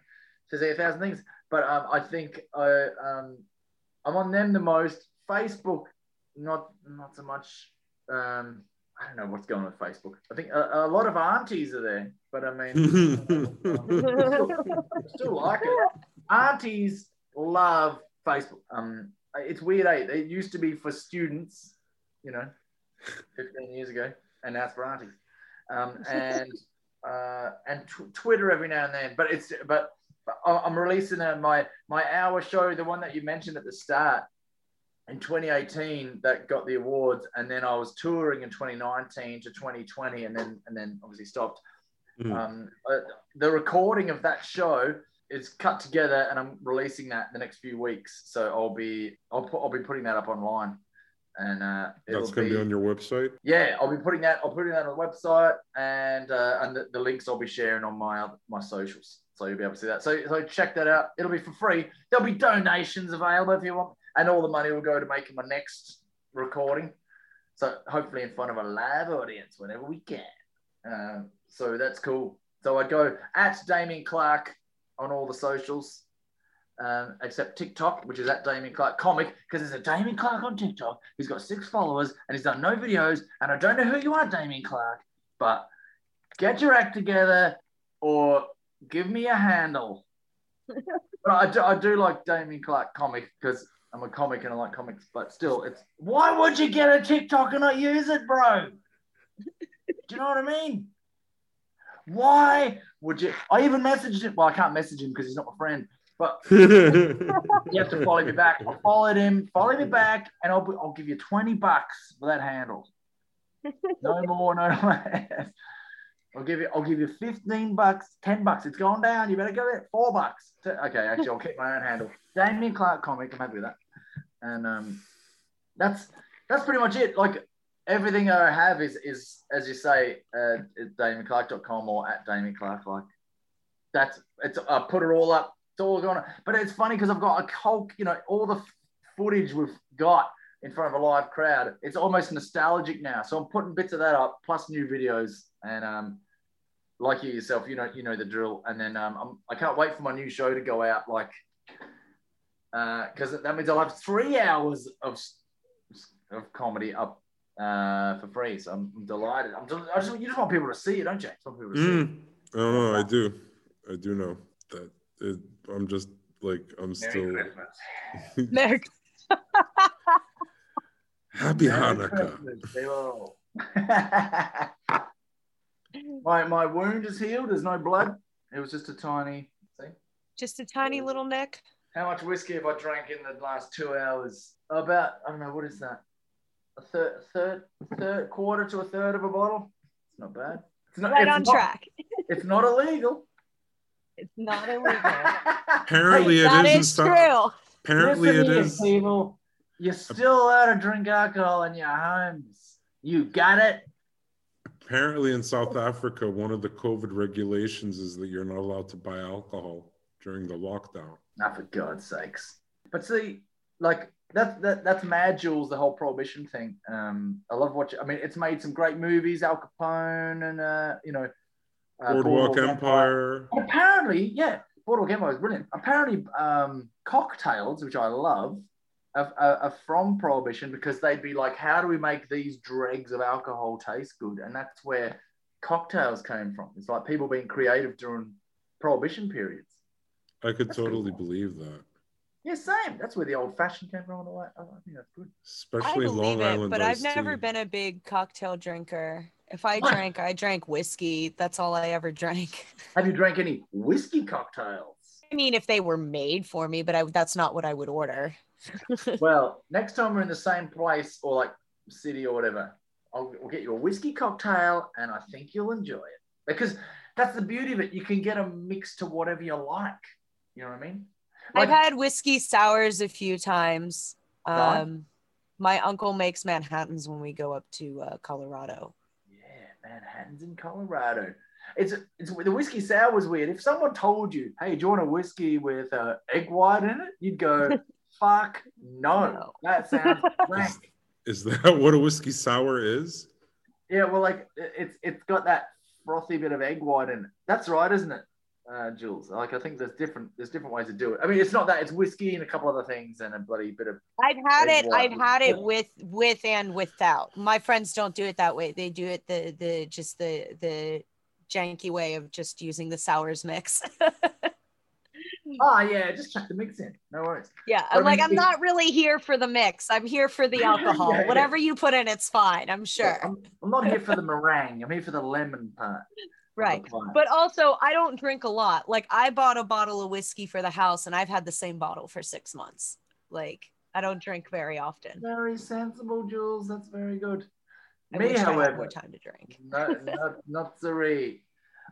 says a thousand things. But um, I think I um, I'm on them the most. Facebook, not not so much. Um, I don't know what's going on with Facebook. I think a, a lot of aunties are there, but I mean, still, still like it. Aunties love Facebook. Um, it's weird. Eh? It used to be for students, you know, 15 years ago, and now it's for aunties. Um, and uh, and tw- Twitter every now and then. But it's but I'm releasing a, my my hour show, the one that you mentioned at the start. In 2018, that got the awards, and then I was touring in 2019 to 2020, and then and then obviously stopped. Mm. Um, uh, the recording of that show is cut together, and I'm releasing that the next few weeks. So I'll be I'll put, I'll be putting that up online, and uh, it'll That's going to be on your website. yeah, I'll be putting that. I'll putting that on the website, and uh, and the, the links I'll be sharing on my other- my socials, so you'll be able to see that. So so check that out. It'll be for free. There'll be donations available if you want, and all the money will go to making my next recording. So hopefully in front of a live audience whenever we can. Um, so that's cool. So I'd go at Damien Clark on all the socials, um, except TikTok, which is at Damien Clark Comic, because there's a Damien Clark on TikTok who's got six followers and he's done no videos. And I don't know who you are, Damien Clark, but get your act together or give me a handle. but I do, I do like Damien Clark Comic because I'm a comic and I like comics, but still, it's why would you get a TikTok and not use it, bro? Do you know what I mean? Why would you? I even messaged him. Well, I can't message him because he's not my friend. But you have to follow me back. I followed him. Follow me back, and I'll be, I'll give you twenty bucks for that handle. No more, no less. I'll give you I'll give you fifteen bucks, ten bucks. It's going down. You better go there. Four bucks. Okay, actually, I'll keep my own handle. Damien Clark comic. I'm happy with that. And um, that's that's pretty much it. Like everything I have is is as you say, uh, at DamienClark.com or at Damien Clark. Like that's it's I put it all up. It's all on. But it's funny because I've got a whole, you know, all the footage we've got in front of a live crowd. It's almost nostalgic now. So I'm putting bits of that up, plus new videos, and um, like you yourself, you know, you know the drill. And then um, I'm, I can't wait for my new show to go out, like, because that means I'll have three hours of of comedy up uh, for free. So I'm, I'm delighted. I'm del- I just, you just want people to see it, don't you? Just want people to see it. Mm. I don't know. I do. I do know that. It, I'm just like I'm Merry still Christmas. Merry happy Merry Hanukkah. My my wound is healed. There's no blood. It was just a tiny. See Just a tiny little nick. How much whiskey have I drank in the last two hours? About I don't know what is that. A third, third, third quarter to a third of a bottle. It's not bad. It's not, Right it's on not- track. It's not illegal. It's not illegal. Apparently, it that is in is true. Apparently, Listen it. People, you're still allowed to drink alcohol in your homes. You got it. Apparently, in South Africa, one of the COVID regulations is that you're not allowed to buy alcohol during the lockdown. Not for God's sakes. But see, like that's that, that's Mad Jules, the whole prohibition thing. Um, I love watching. I mean, it's made some great movies, Al Capone, and uh, you know, uh, Boardwalk Empire. And apparently, yeah, Boardwalk Empire is brilliant. Apparently, um, cocktails, which I love, are, are, are from Prohibition because they'd be like, how do we make these dregs of alcohol taste good? And that's where cocktails came from. It's like people being creative during Prohibition periods. I could That's good. totally believe that, Yeah, same. That's where the old fashioned came from. And. I think that's good. Especially believe Long it, Island. but I've never tea. been a big cocktail drinker. If I What? drank, I drank whiskey. That's all I ever drank. Have you drank any whiskey cocktails? I mean, if they were made for me, but I, that's not what I would order. well, next time we're in the same place or like city or whatever, I'll, we'll get you a whiskey cocktail and I think you'll enjoy it. Because that's the beauty of it. You can get a mix to whatever you like. You know what I mean? I've had whiskey sours a few times. Right. Um, my uncle makes Manhattans when we go up to uh, Colorado. Yeah, Manhattan's in Colorado. It's it's the whiskey sour was weird. If someone told you, "Hey, do you want a whiskey with uh, egg white in it?" You'd go, "Fuck no, No. that sounds rank." Is that what a whiskey sour is? Yeah, well, like it's it's got that frothy bit of egg white in it. That's right, isn't it, uh, Jules? Like I think there's different there's different ways to do it. I mean, it's not that it's whiskey and a couple other things and a bloody bit of I've had it. white. I've had it with with and without. My friends don't do it that way. They do it the the just the the janky way of just using the sours mix. oh yeah, just chuck the mix in. No worries. yeah, But I I'm like mean, I'm not really here for the mix. I'm here for the alcohol. Yeah, yeah. Whatever you put in, it's fine. I'm sure. I'm, I'm not here for the meringue. I'm here for the lemon part. Of the Right. But also, I don't drink a lot. Like I bought a bottle of whiskey for the house, and I've had the same bottle for six months. Like I don't drink very often. Very sensible, Jules. That's very good. I Me, wish I had however, more time to drink. no, not not sorry.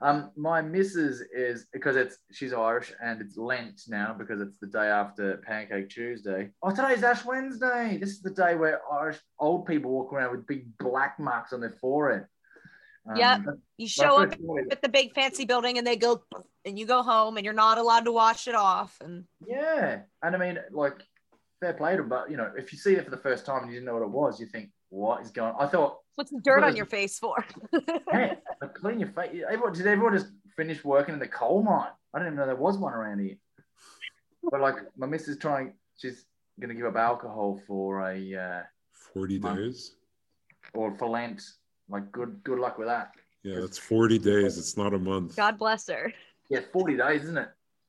Um, my missus is because it's she's Irish and it's Lent now because it's the day after Pancake Tuesday. Oh, today's Ash Wednesday. This is the day where Irish old people walk around with big black marks on their forehead. Um, Yep. You show up at the big fancy building, and they go, and you go home, and you're not allowed to wash it off. And Yeah, and I mean, like, fair play to, 'em, but you know, if you see it for the first time and you didn't know what it was, you think, what is going? on? I thought, what's the dirt What on is- your face for? hey, like, clean your face. Everyone, did everyone just finish working in the coal mine? I didn't even know there was one around here. But like, my missus trying, she's gonna give up alcohol for a uh, 40 Month. days? or for Lent. Like, good good luck with that. Yeah, that's 40 days. It's not a month. God bless her. Yeah, forty days, isn't it?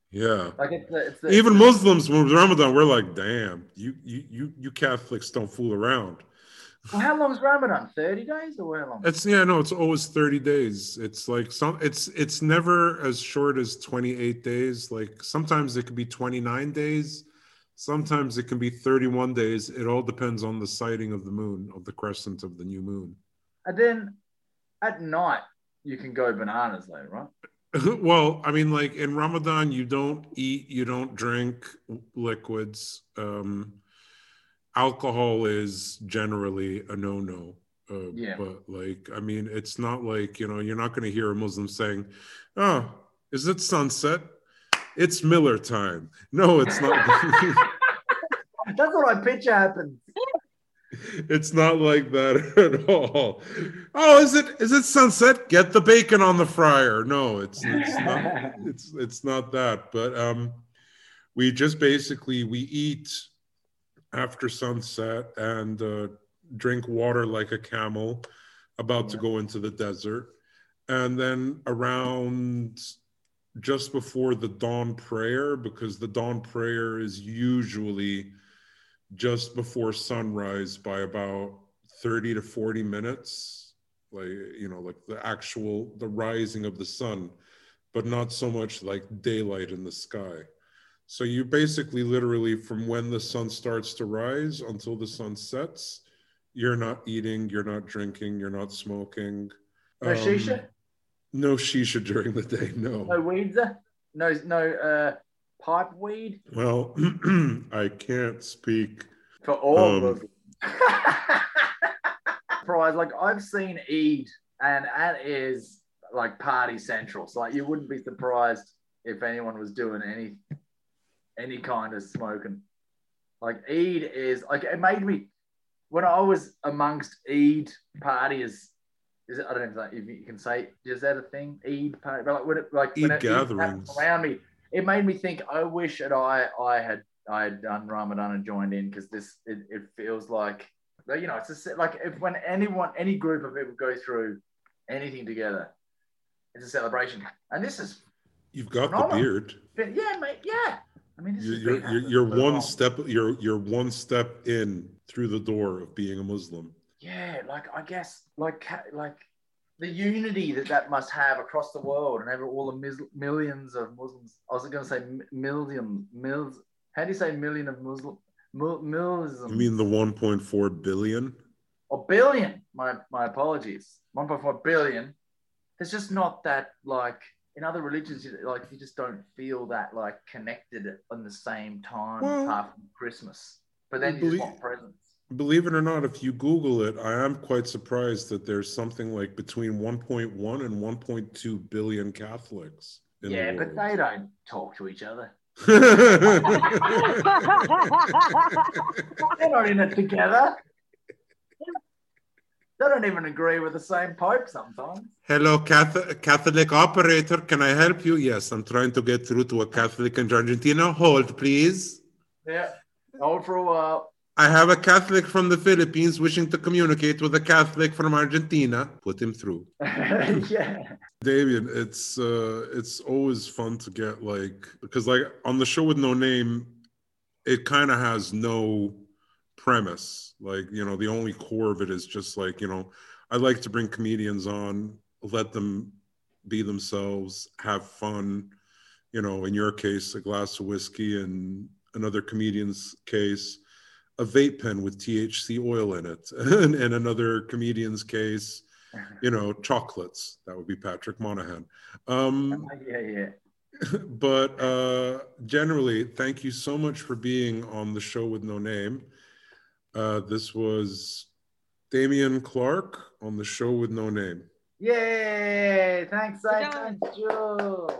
Yeah. Like, it's the, it's the Even Muslims, when Ramadan, we're like, damn, you, you, you, you Catholics don't fool around. Well, how long is Ramadan? Thirty days or how long? It's yeah, no, it's always 30 days. It's like some it's it's never as short as 28 days. Like sometimes it could be 29 days, sometimes it can be 31 days. It all depends on the sighting of the moon, of the crescent of the new moon. And then at night you can go bananas, though, right? well, I mean, like in Ramadan, you don't eat, you don't drink liquids. Um, alcohol is generally a no-no. Uh, Yeah. But like, I mean, it's not like you know, you're not going to hear a Muslim saying, "Oh, is it sunset? It's Miller time." No, it's not. That's what I picture happens. It's not like that at all. Oh, is it is it sunset? Get the bacon on the fryer. No, it's it's not it's it's not that. But um we just basically we eat after sunset and uh, drink water like a camel about to go into the desert. And then around just before the dawn prayer, because the dawn prayer is usually just before sunrise by about 30 to 40 minutes like you know like the actual the rising of the sun but not so much like daylight in the sky so you basically literally from when the sun starts to rise until the sun sets you're not eating you're not drinking you're not smoking No Um, shisha? no shisha during the day no No weeds? No, no uh, pipe weed well i can't speak for all Um, of them. Surprise! Like I've seen Eid, and that is like party central. So like you wouldn't be surprised if anyone was doing any any kind of smoking. Like Eid is like it made me when I was amongst Eid parties. Is it, I don't know if you can say is that a thing? Eid party, but like when it, like when Eid it- Eid gatherings. around me. It made me think. I wish that I I had I had done Ramadan and joined in because this it, it feels like you know it's just like if when anyone any group of people go through anything together, it's a celebration. And this is you've got the beard been, yeah, mate, yeah. I mean, You're, you're, you're, you're one long. step you're you're one step in through the door of being a Muslim. Yeah, like I guess like like the unity that that must have across the world and over all the mis- millions of Muslims. I was going to say million mils. How do you say million of Muslim? Mil-. You mean the 1.4 billion? or billion. My my apologies. 1.4 billion. There's just not that like in other religions, like you just don't feel that like connected on the same time Well, apart from Christmas. But then you believe- just want presents. Believe it or not, if you Google it, I am quite surprised that there's something like between 1.1 and 1.2 billion Catholics. In Yeah, the but they don't talk to each other. They're not in it together. They don't even agree with the same pope sometimes. Hello, Catholic, Catholic operator. Can I help you? Yes, I'm trying to get through to a Catholic in Argentina. Hold, please. Yeah, hold for a while. I have a Catholic from the Philippines wishing to communicate with a Catholic from Argentina. Put him through. yeah. Damian, it's uh it's always fun to get like because like on the show with no name, it kind of has no premise. Like, you know, the only core of it is just like, you know, I like to bring comedians on, let them be themselves, have fun. You know, in your case, a glass of whiskey, and another comedian's case, a vape pen with THC oil in it. and in another comedian's case, you know, chocolates. That would be Patrick Monahan. Um, yeah, yeah. but uh, generally, thank you so much for being on the show with no name. Uh, this was Damian Clark on the show with no name. Yay! Thanks, We're Zane. done. Thanks, Jules.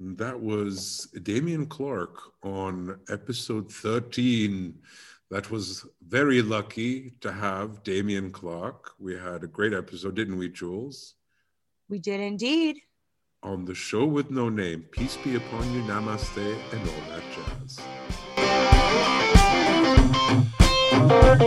And that was Damian Clark on episode 13 that was very lucky to have Damian Clark. We had a great episode, didn't we, Jules? We did indeed. On the show with no name, peace be upon you, namaste, and all that jazz.